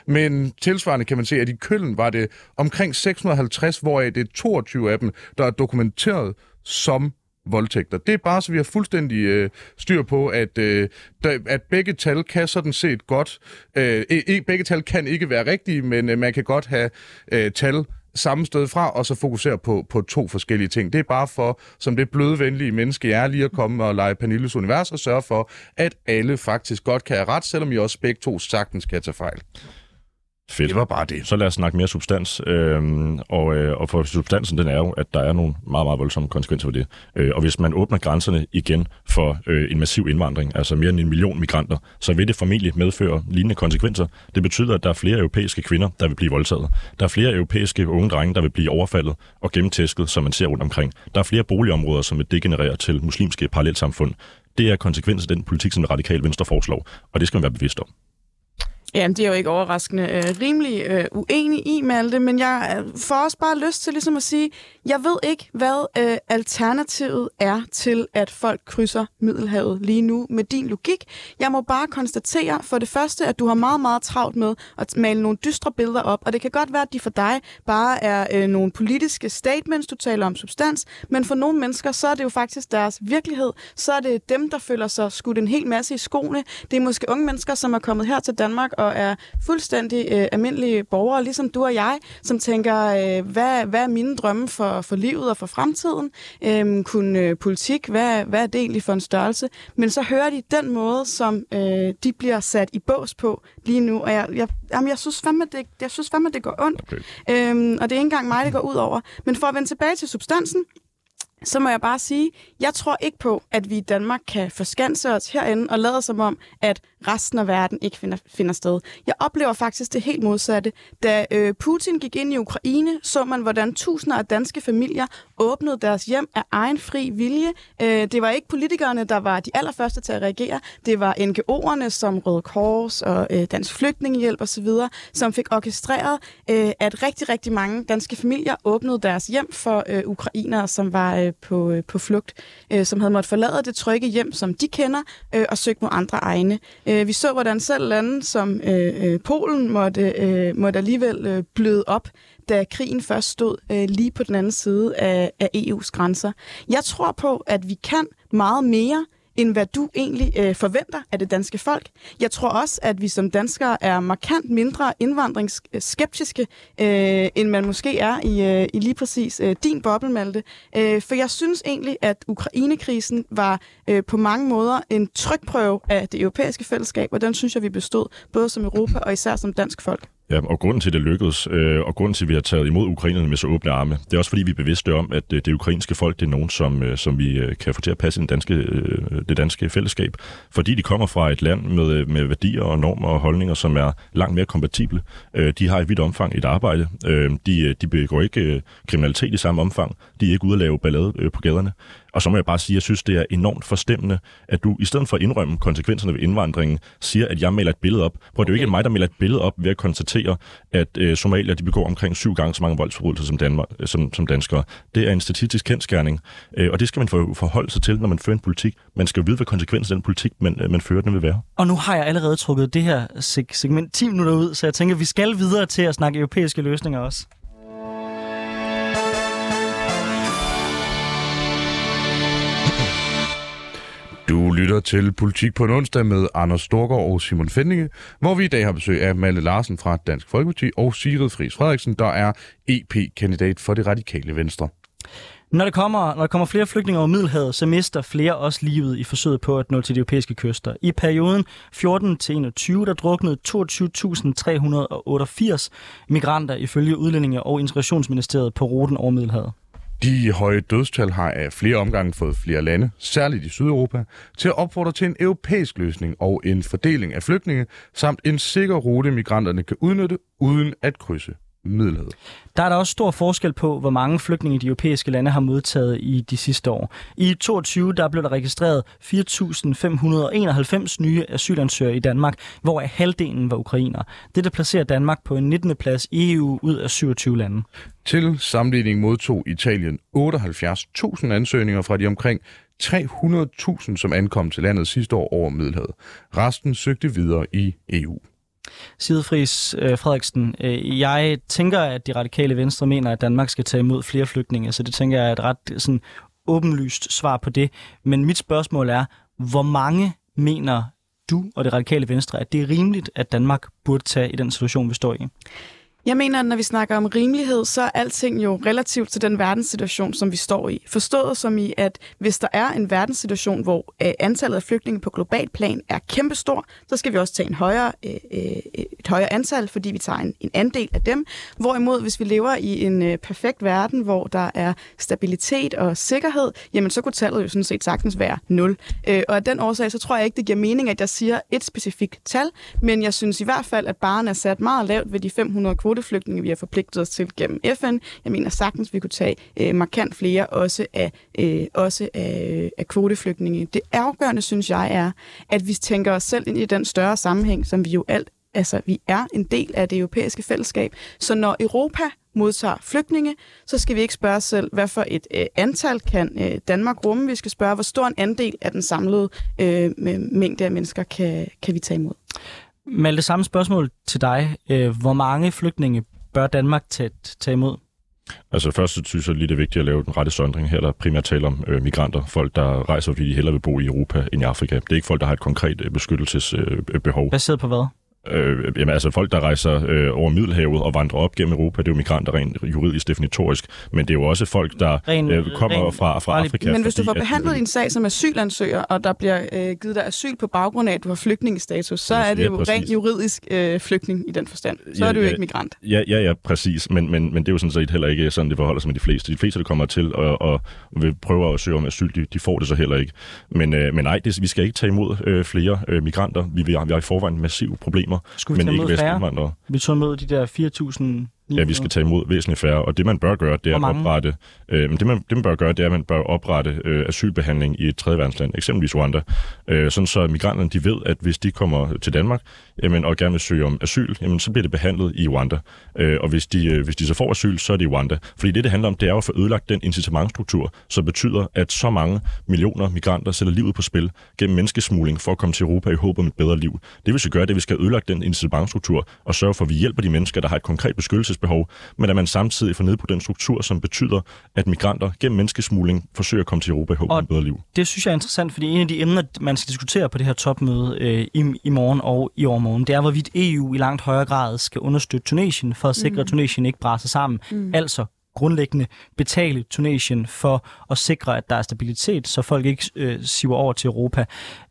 Men tilsvarende kan man se, at i Køln var det omkring 650, hvoraf det er 22 af dem, der er dokumenteret som voldtægter. Det er bare, så vi har fuldstændig øh, styr på, at, øh, der, at begge tal kan sådan set godt... Øh, e, e, begge tal kan ikke være rigtige, men øh, man kan godt have øh, tal samme sted fra, og så fokusere på, på to forskellige ting. Det er bare for, som det bløde, venlige menneske er, lige at komme og lege Pernilles univers og sørge for, at alle faktisk godt kan have ret, selvom I også begge to sagtens kan tage fejl. Fedt. Det var bare det. Så lad os snakke mere substans. Øhm, og, øh, og for substansen, den er jo, at der er nogle meget, meget voldsomme konsekvenser for det. Øh, og hvis man åbner grænserne igen for øh, en massiv indvandring, altså mere end en million migranter, så vil det formentlig medføre lignende konsekvenser. Det betyder, at der er flere europæiske kvinder, der vil blive voldtaget. Der er flere europæiske unge drenge, der vil blive overfaldet og gennemtæsket, som man ser rundt omkring. Der er flere boligområder, som vil degenerere til muslimske parallelsamfund. Det er konsekvensen af den politik, som radikal venstre foreslår, og det skal man være bevidst om. Jamen, det er jo ikke overraskende øh, rimelig øh, uenig i, Malte, men jeg øh, får også bare lyst til ligesom at sige, jeg ved ikke, hvad øh, alternativet er til, at folk krydser Middelhavet lige nu med din logik. Jeg må bare konstatere for det første, at du har meget, meget travlt med at male nogle dystre billeder op, og det kan godt være, at de for dig bare er øh, nogle politiske statements, du taler om substans, men for nogle mennesker, så er det jo faktisk deres virkelighed. Så er det dem, der føler sig skudt en hel masse i skoene. Det er måske unge mennesker, som er kommet her til Danmark og er fuldstændig øh, almindelige borgere, ligesom du og jeg, som tænker, øh, hvad, hvad er mine drømme for, for livet og for fremtiden? Øh, kun øh, politik, hvad, hvad er det egentlig for en størrelse? Men så hører de den måde, som øh, de bliver sat i bås på lige nu, og jeg, jeg, jamen, jeg synes fandme, det, jeg synes fandme, det går ondt. Okay. Øhm, og det er ikke engang mig, det går ud over. Men for at vende tilbage til substansen, så må jeg bare sige, jeg tror ikke på, at vi i Danmark kan forskanse os herinde og lade som om, at resten af verden ikke finder, finder sted. Jeg oplever faktisk det helt modsatte. Da øh, Putin gik ind i Ukraine, så man, hvordan tusinder af danske familier åbnede deres hjem af egen fri vilje. Øh, det var ikke politikerne, der var de allerførste til at reagere. Det var NGO'erne som Røde Kors og øh, Dansk Flygtningehjælp osv., som fik orkestreret, øh, at rigtig, rigtig mange danske familier åbnede deres hjem for øh, ukrainere, som var øh, på, øh, på flugt, øh, som havde måttet forlade det trygge hjem, som de kender, øh, og søgt mod andre egne. Øh, vi så, hvordan selv lande som øh, øh, Polen måtte, øh, måtte alligevel øh, bløde op, da krigen først stod øh, lige på den anden side af, af EU's grænser. Jeg tror på, at vi kan meget mere, end hvad du egentlig øh, forventer af det danske folk. Jeg tror også, at vi som danskere er markant mindre indvandringsskeptiske, øh, end man måske er i, øh, i lige præcis øh, din boble, Malte. Øh, for jeg synes egentlig, at Ukrainekrisen var øh, på mange måder en trykprøve af det europæiske fællesskab, og den synes jeg, vi bestod, både som Europa og især som dansk folk. Ja, og grunden til, at det lykkedes, øh, og grunden til, at vi har taget imod ukrainerne med så åbne arme, det er også, fordi vi er bevidste om, at øh, det ukrainske folk, det er nogen, som, øh, som vi øh, kan få til at passe i den danske, øh, det danske fællesskab, fordi de kommer fra et land med, øh, med værdier og normer og holdninger, som er langt mere kompatible. Øh, de har i vidt omfang et arbejde. Øh, de, øh, de begår ikke øh, kriminalitet i samme omfang. De er ikke ude at lave ballade øh, på gaderne. Og så må jeg bare sige, at jeg synes, det er enormt forstemmende, at du i stedet for at indrømme konsekvenserne ved indvandringen, siger, at jeg maler et billede op. Hvor det er jo ikke mig, der maler et billede op ved at konstatere, at øh, somalier de begår omkring syv gange så mange voldsforbrydelser som, Danmark, øh, som, som danskere. Det er en statistisk kendskærning, øh, og det skal man forholde sig til, når man fører en politik. Man skal jo vide, hvad konsekvensen af den politik, man, øh, man fører, den vil være. Og nu har jeg allerede trukket det her segment 10 minutter ud, så jeg tænker, at vi skal videre til at snakke europæiske løsninger også. Du lytter til Politik på en onsdag med Anders Storgård og Simon Fendinge, hvor vi i dag har besøg af Malle Larsen fra Dansk Folkeparti og Sigrid Friis Frederiksen, der er EP-kandidat for det radikale venstre. Når der, kommer, når der kommer flere flygtninge over Middelhavet, så mister flere også livet i forsøget på at nå til de europæiske kyster. I perioden 14 til 21, der druknede 22.388 migranter ifølge Udlændinge- og Integrationsministeriet på ruten over Middelhavet. De høje dødstal har af flere omgange fået flere lande, særligt i Sydeuropa, til at opfordre til en europæisk løsning og en fordeling af flygtninge, samt en sikker rute, migranterne kan udnytte uden at krydse Middelhavet. Der er der også stor forskel på, hvor mange flygtninge de europæiske lande har modtaget i de sidste år. I 2022 der blev der registreret 4.591 nye asylansøgere i Danmark, hvor halvdelen var ukrainer. Det placerer Danmark på en 19. plads i EU ud af 27 lande. Til sammenligning modtog Italien 78.000 ansøgninger fra de omkring 300.000, som ankom til landet sidste år over Middelhavet. Resten søgte videre i EU. Sidefris øh, Frederiksen, øh, jeg tænker, at de radikale venstre mener, at Danmark skal tage imod flere flygtninge, så det tænker jeg er et ret sådan, åbenlyst svar på det. Men mit spørgsmål er, hvor mange mener du og det radikale venstre, at det er rimeligt, at Danmark burde tage i den situation, vi står i? Jeg mener, at når vi snakker om rimelighed, så er alting jo relativt til den verdenssituation, som vi står i. Forstået som i, at hvis der er en verdenssituation, hvor øh, antallet af flygtninge på global plan er kæmpestor, så skal vi også tage en højere, øh, øh, et højere antal, fordi vi tager en, en andel af dem. Hvorimod, hvis vi lever i en øh, perfekt verden, hvor der er stabilitet og sikkerhed, jamen så kunne tallet jo sådan set sagtens være 0. Øh, og af den årsag, så tror jeg ikke, det giver mening, at jeg siger et specifikt tal, men jeg synes i hvert fald, at baren er sat meget lavt ved de 500 kvoteflygtninge, vi har forpligtet os til gennem FN. Jeg mener sagtens, vi kunne tage øh, markant flere også af, øh, også af, af kvoteflygtninge. Det afgørende, synes jeg, er, at vi tænker os selv ind i den større sammenhæng, som vi jo alt altså, vi er en del af det europæiske fællesskab. Så når Europa modtager flygtninge, så skal vi ikke spørge os selv, hvad for et øh, antal kan øh, Danmark rumme. Vi skal spørge, hvor stor en andel af den samlede øh, mængde af mennesker kan, kan vi tage imod. Malte, samme spørgsmål til dig. Øh, hvor mange flygtninge bør Danmark tage, tage imod? Altså først synes jeg lige, det er vigtigt at lave den rette sondring. Her der primært tale om øh, migranter, folk der rejser, fordi de hellere vil bo i Europa end i Afrika. Det er ikke folk, der har et konkret øh, beskyttelsesbehov. Øh, Baseret på hvad? Øh, jamen altså folk, der rejser øh, over Middelhavet og vandrer op gennem Europa, det er jo migranter rent juridisk definitorisk, men det er jo også folk, der ren, øh, kommer ren, fra, fra Afrika. Men hvis du får behandlet at, din sag som asylansøger, og der bliver øh, givet dig asyl på baggrund af, at du har flygtningestatus, så er det jo ja, rent juridisk øh, flygtning i den forstand. Så ja, er du jo ja, ikke migrant. Ja, ja, ja, præcis, men, men, men det er jo sådan set heller ikke sådan, det forholder sig med de fleste. De fleste, der kommer til og, og vil prøve at søge om asyl, de, de får det så heller ikke. Men, øh, men nej, det, vi skal ikke tage imod øh, flere øh, migranter. Vi, vi, har, vi har i forvejen massive problemer, Skulle men ikke vestlige indvandrere. Vi tog imod de der 4.000 Ja, vi skal tage imod væsentligt færre, og det man bør gøre, det er at oprette, øh, det, man, det man bør gøre, det er, at man bør oprette øh, asylbehandling i et tredje verdensland, eksempelvis Rwanda, øh, sådan så migranterne de ved, at hvis de kommer til Danmark jamen, og gerne vil søge om asyl, jamen, så bliver det behandlet i Rwanda. Øh, og hvis de, øh, hvis de så får asyl, så er det i Rwanda. Fordi det, det handler om, det er jo at få ødelagt den incitamentstruktur, som betyder, at så mange millioner migranter sætter livet på spil gennem menneskesmugling for at komme til Europa i håb om et bedre liv. Det vi skal gøre, det er, at vi skal ødelægge den incitamentstruktur og sørge for, at vi hjælper de mennesker, der har et konkret beskyttelses beskyttelsesbehov, men at man samtidig får nedbrudt den struktur, som betyder, at migranter gennem menneskesmugling forsøger at komme til Europa i håb om et bedre liv. Det synes jeg er interessant, fordi en af de emner, man skal diskutere på det her topmøde øh, i, i morgen og i overmorgen, det er, hvorvidt EU i langt højere grad skal understøtte Tunesien for at sikre, mm. at Tunesien ikke braser sammen. Mm. Altså grundlæggende betale Tunesien for at sikre, at der er stabilitet, så folk ikke øh, siver over til Europa.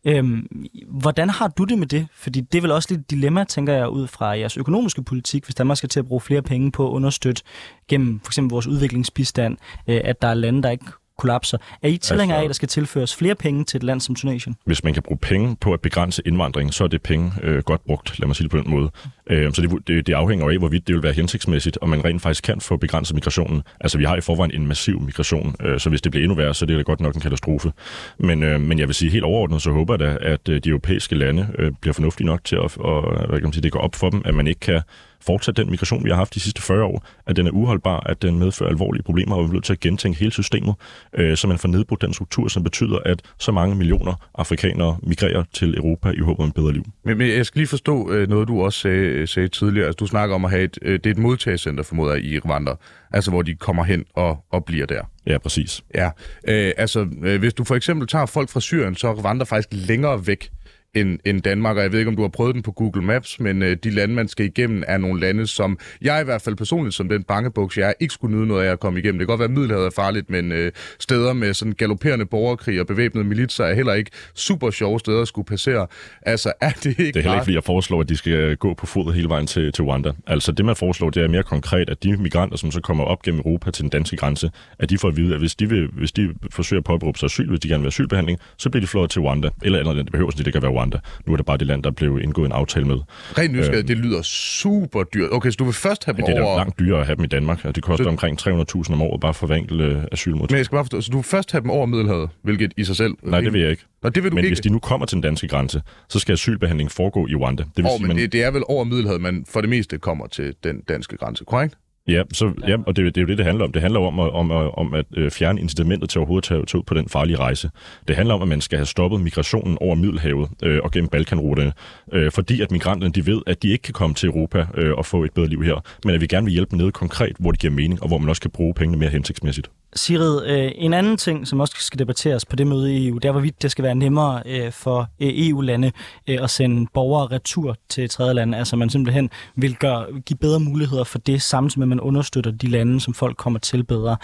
Øhm, hvordan har du det med det? Fordi det er vel også lidt et dilemma, tænker jeg, ud fra jeres økonomiske politik, hvis Danmark skal til at bruge flere penge på at understøtte gennem for eksempel vores udviklingsbistand, øh, at der er lande, der ikke kollapser. Er I tilhængere af, at der skal tilføres flere penge til et land som Tunesien? Hvis man kan bruge penge på at begrænse indvandring, så er det penge øh, godt brugt, lad mig sige det på den måde. Øh, så det, det, det afhænger af, hvorvidt det vil være hensigtsmæssigt, og man rent faktisk kan få begrænset migrationen. Altså vi har i forvejen en massiv migration, øh, så hvis det bliver endnu værre, så det er det godt nok en katastrofe. Men, øh, men jeg vil sige helt overordnet, så håber jeg da, at øh, de europæiske lande øh, bliver fornuftige nok til at, og, hvad kan man sige, det går op for dem, at man ikke kan fortsætte den migration, vi har haft de sidste 40 år, at den er uholdbar, at den medfører alvorlige problemer, og vi er nødt til at gentænke hele systemet, øh, så man får nedbrudt den struktur, som betyder, at så mange millioner afrikanere migrerer til Europa i håb om et bedre liv. Men, men jeg skal lige forstå øh, noget, du også sagde, sagde tidligere. Altså, du snakker om at have et, øh, det er et modtagelsescenter, formoder jeg, i Rwanda, altså hvor de kommer hen og, og bliver der. Ja, præcis. Ja, øh, altså øh, hvis du for eksempel tager folk fra Syrien, så er Rwanda faktisk længere væk end, end Danmark, og jeg ved ikke, om du har prøvet den på Google Maps, men øh, de lande, man skal igennem, er nogle lande, som jeg i hvert fald personligt, som den bangebuks, jeg ikke skulle nyde noget af at komme igennem. Det kan godt være, at Middelhavet er farligt, men øh, steder med sådan galopperende borgerkrig og bevæbnede militser er heller ikke super sjove steder at skulle passere. Altså, er det ikke Det er heller ikke, fordi jeg foreslår, at de skal gå på fod hele vejen til, til Rwanda. Altså, det man foreslår, det er mere konkret, at de migranter, som så kommer op gennem Europa til den danske grænse, at de får at vide, at hvis de, vil, hvis de forsøger at påberåbe sig asyl, hvis de gerne vil have asylbehandling, så bliver de flået til Rwanda, eller andet land. Det behøver sådan, det kan være Rwanda. Nu er det bare det land, der blev indgået en aftale med. Rent nysgerrig, øhm, det lyder super dyrt. Okay, så du vil først have dem Det er over... da langt dyrere at have dem i Danmark. Det koster så... omkring 300.000 om året bare for hver enkelt øh, asylmodtager. Men jeg skal bare forstå, så du vil først have dem over Middelhavet, hvilket i sig selv... Nej, det vil jeg ikke. Nå, det vil du men ikke. hvis de nu kommer til den danske grænse, så skal asylbehandling foregå i Rwanda. Det vil oh, sige, men man... det, det er vel over Middelhavet, man for det meste kommer til den danske grænse, korrekt? Ja, så, ja, og det, det er jo det, det handler om. Det handler om, om, om at øh, fjerne incitamentet til overhovedet at tage, ud på den farlige rejse. Det handler om, at man skal have stoppet migrationen over Middelhavet øh, og gennem Balkanruterne, øh, fordi at migranterne de ved, at de ikke kan komme til Europa øh, og få et bedre liv her, men at vi gerne vil hjælpe dem nede konkret, hvor det giver mening, og hvor man også kan bruge pengene mere hensigtsmæssigt. Sigrid, øh, en anden ting, som også skal debatteres på det møde i EU, det er, hvorvidt det skal være nemmere øh, for øh, EU-lande øh, at sende borgere retur til tredje lande. Altså man simpelthen vil gøre, give bedre muligheder for det, samtidig med at man understøtter de lande, som folk kommer til bedre.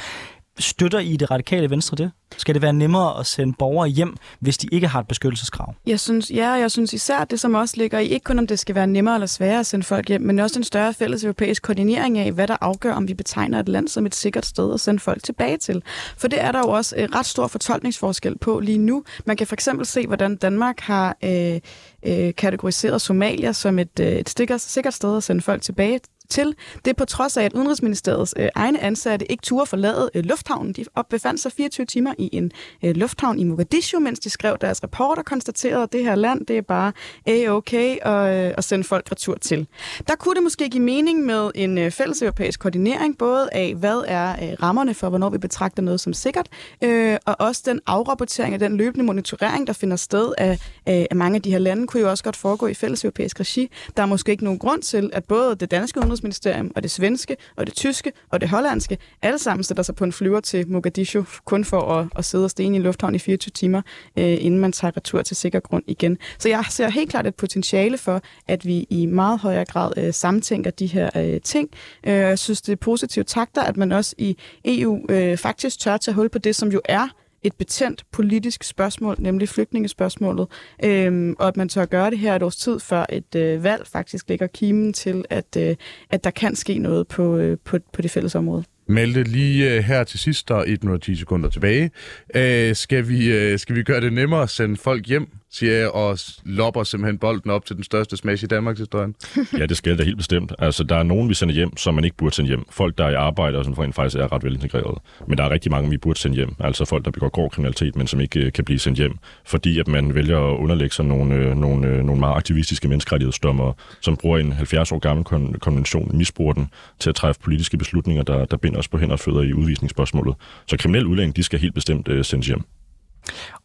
Støtter I det radikale venstre det? Skal det være nemmere at sende borgere hjem, hvis de ikke har et beskyttelseskrav? Jeg synes, ja, jeg synes især det, som også ligger i, ikke kun om det skal være nemmere eller sværere at sende folk hjem, men også en større fælles europæisk koordinering af, hvad der afgør, om vi betegner et land som et sikkert sted at sende folk tilbage til. For det er der jo også øh, ret stor fortolkningsforskel på lige nu. Man kan for eksempel se, hvordan Danmark har øh, øh, kategoriseret Somalia som et, øh, et stikker, sikkert sted at sende folk tilbage til. Det er på trods af, at Udenrigsministeriets øh, egne ansatte ikke turde forlade øh, lufthavnen. De befandt sig 24 timer i en øh, lufthavn i Mogadishu, mens de skrev deres rapport og konstaterede, at det her land, det er bare eh, a-okay at, øh, at sende folk retur til. Der kunne det måske give mening med en øh, fælles europæisk koordinering, både af, hvad er øh, rammerne for, hvornår vi betragter noget som sikkert, øh, og også den afrapportering af den løbende monitorering, der finder sted af, af mange af de her lande, kunne jo også godt foregå i fælles europæisk regi. Der er måske ikke nogen grund til, at både det danske sundhedsministerium og det svenske og det tyske og det hollandske alle sammen sætter sig på en flyver til Mogadishu kun for at, at sidde og stene i lufthavn i 24 timer, øh, inden man tager retur til sikker grund igen. Så jeg ser helt klart et potentiale for, at vi i meget højere grad øh, samtænker de her øh, ting. Øh, jeg synes, det er positivt takter, at man også i EU øh, faktisk tør tage hul på det, som jo er et betændt politisk spørgsmål, nemlig flygtningespørgsmålet, øhm, og at man tør gøre det her et års tid før et øh, valg faktisk lægger kimen til, at, øh, at der kan ske noget på, øh, på, på det fælles område. Melde, lige øh, her til sidst, der er 110 sekunder tilbage. Øh, skal, vi, øh, skal vi gøre det nemmere at sende folk hjem, siger jeg, og lopper simpelthen bolden op til den største smash i Danmarks historie? ja, det skal da helt bestemt. Altså, der er nogen, vi sender hjem, som man ikke burde sende hjem. Folk, der er i arbejde, og som rent faktisk er ret velintegreret. Men der er rigtig mange, vi burde sende hjem. Altså folk, der begår grov kriminalitet, men som ikke øh, kan blive sendt hjem, fordi at man vælger at underlægge sig nogle, øh, nogle, øh, nogle meget aktivistiske menneskerettighedsdommer, som bruger en 70 år gammel kon- konvention, misbruger den til at træffe politiske beslutninger, der, der binder os på hænder og fødder i udvisningsspørgsmålet. Så kriminelle udlændinge, de skal helt bestemt uh, sendes hjem.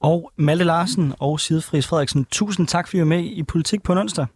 Og Malte Larsen og Sidfris Frederiksen, tusind tak for at I var med i Politik på onsdag.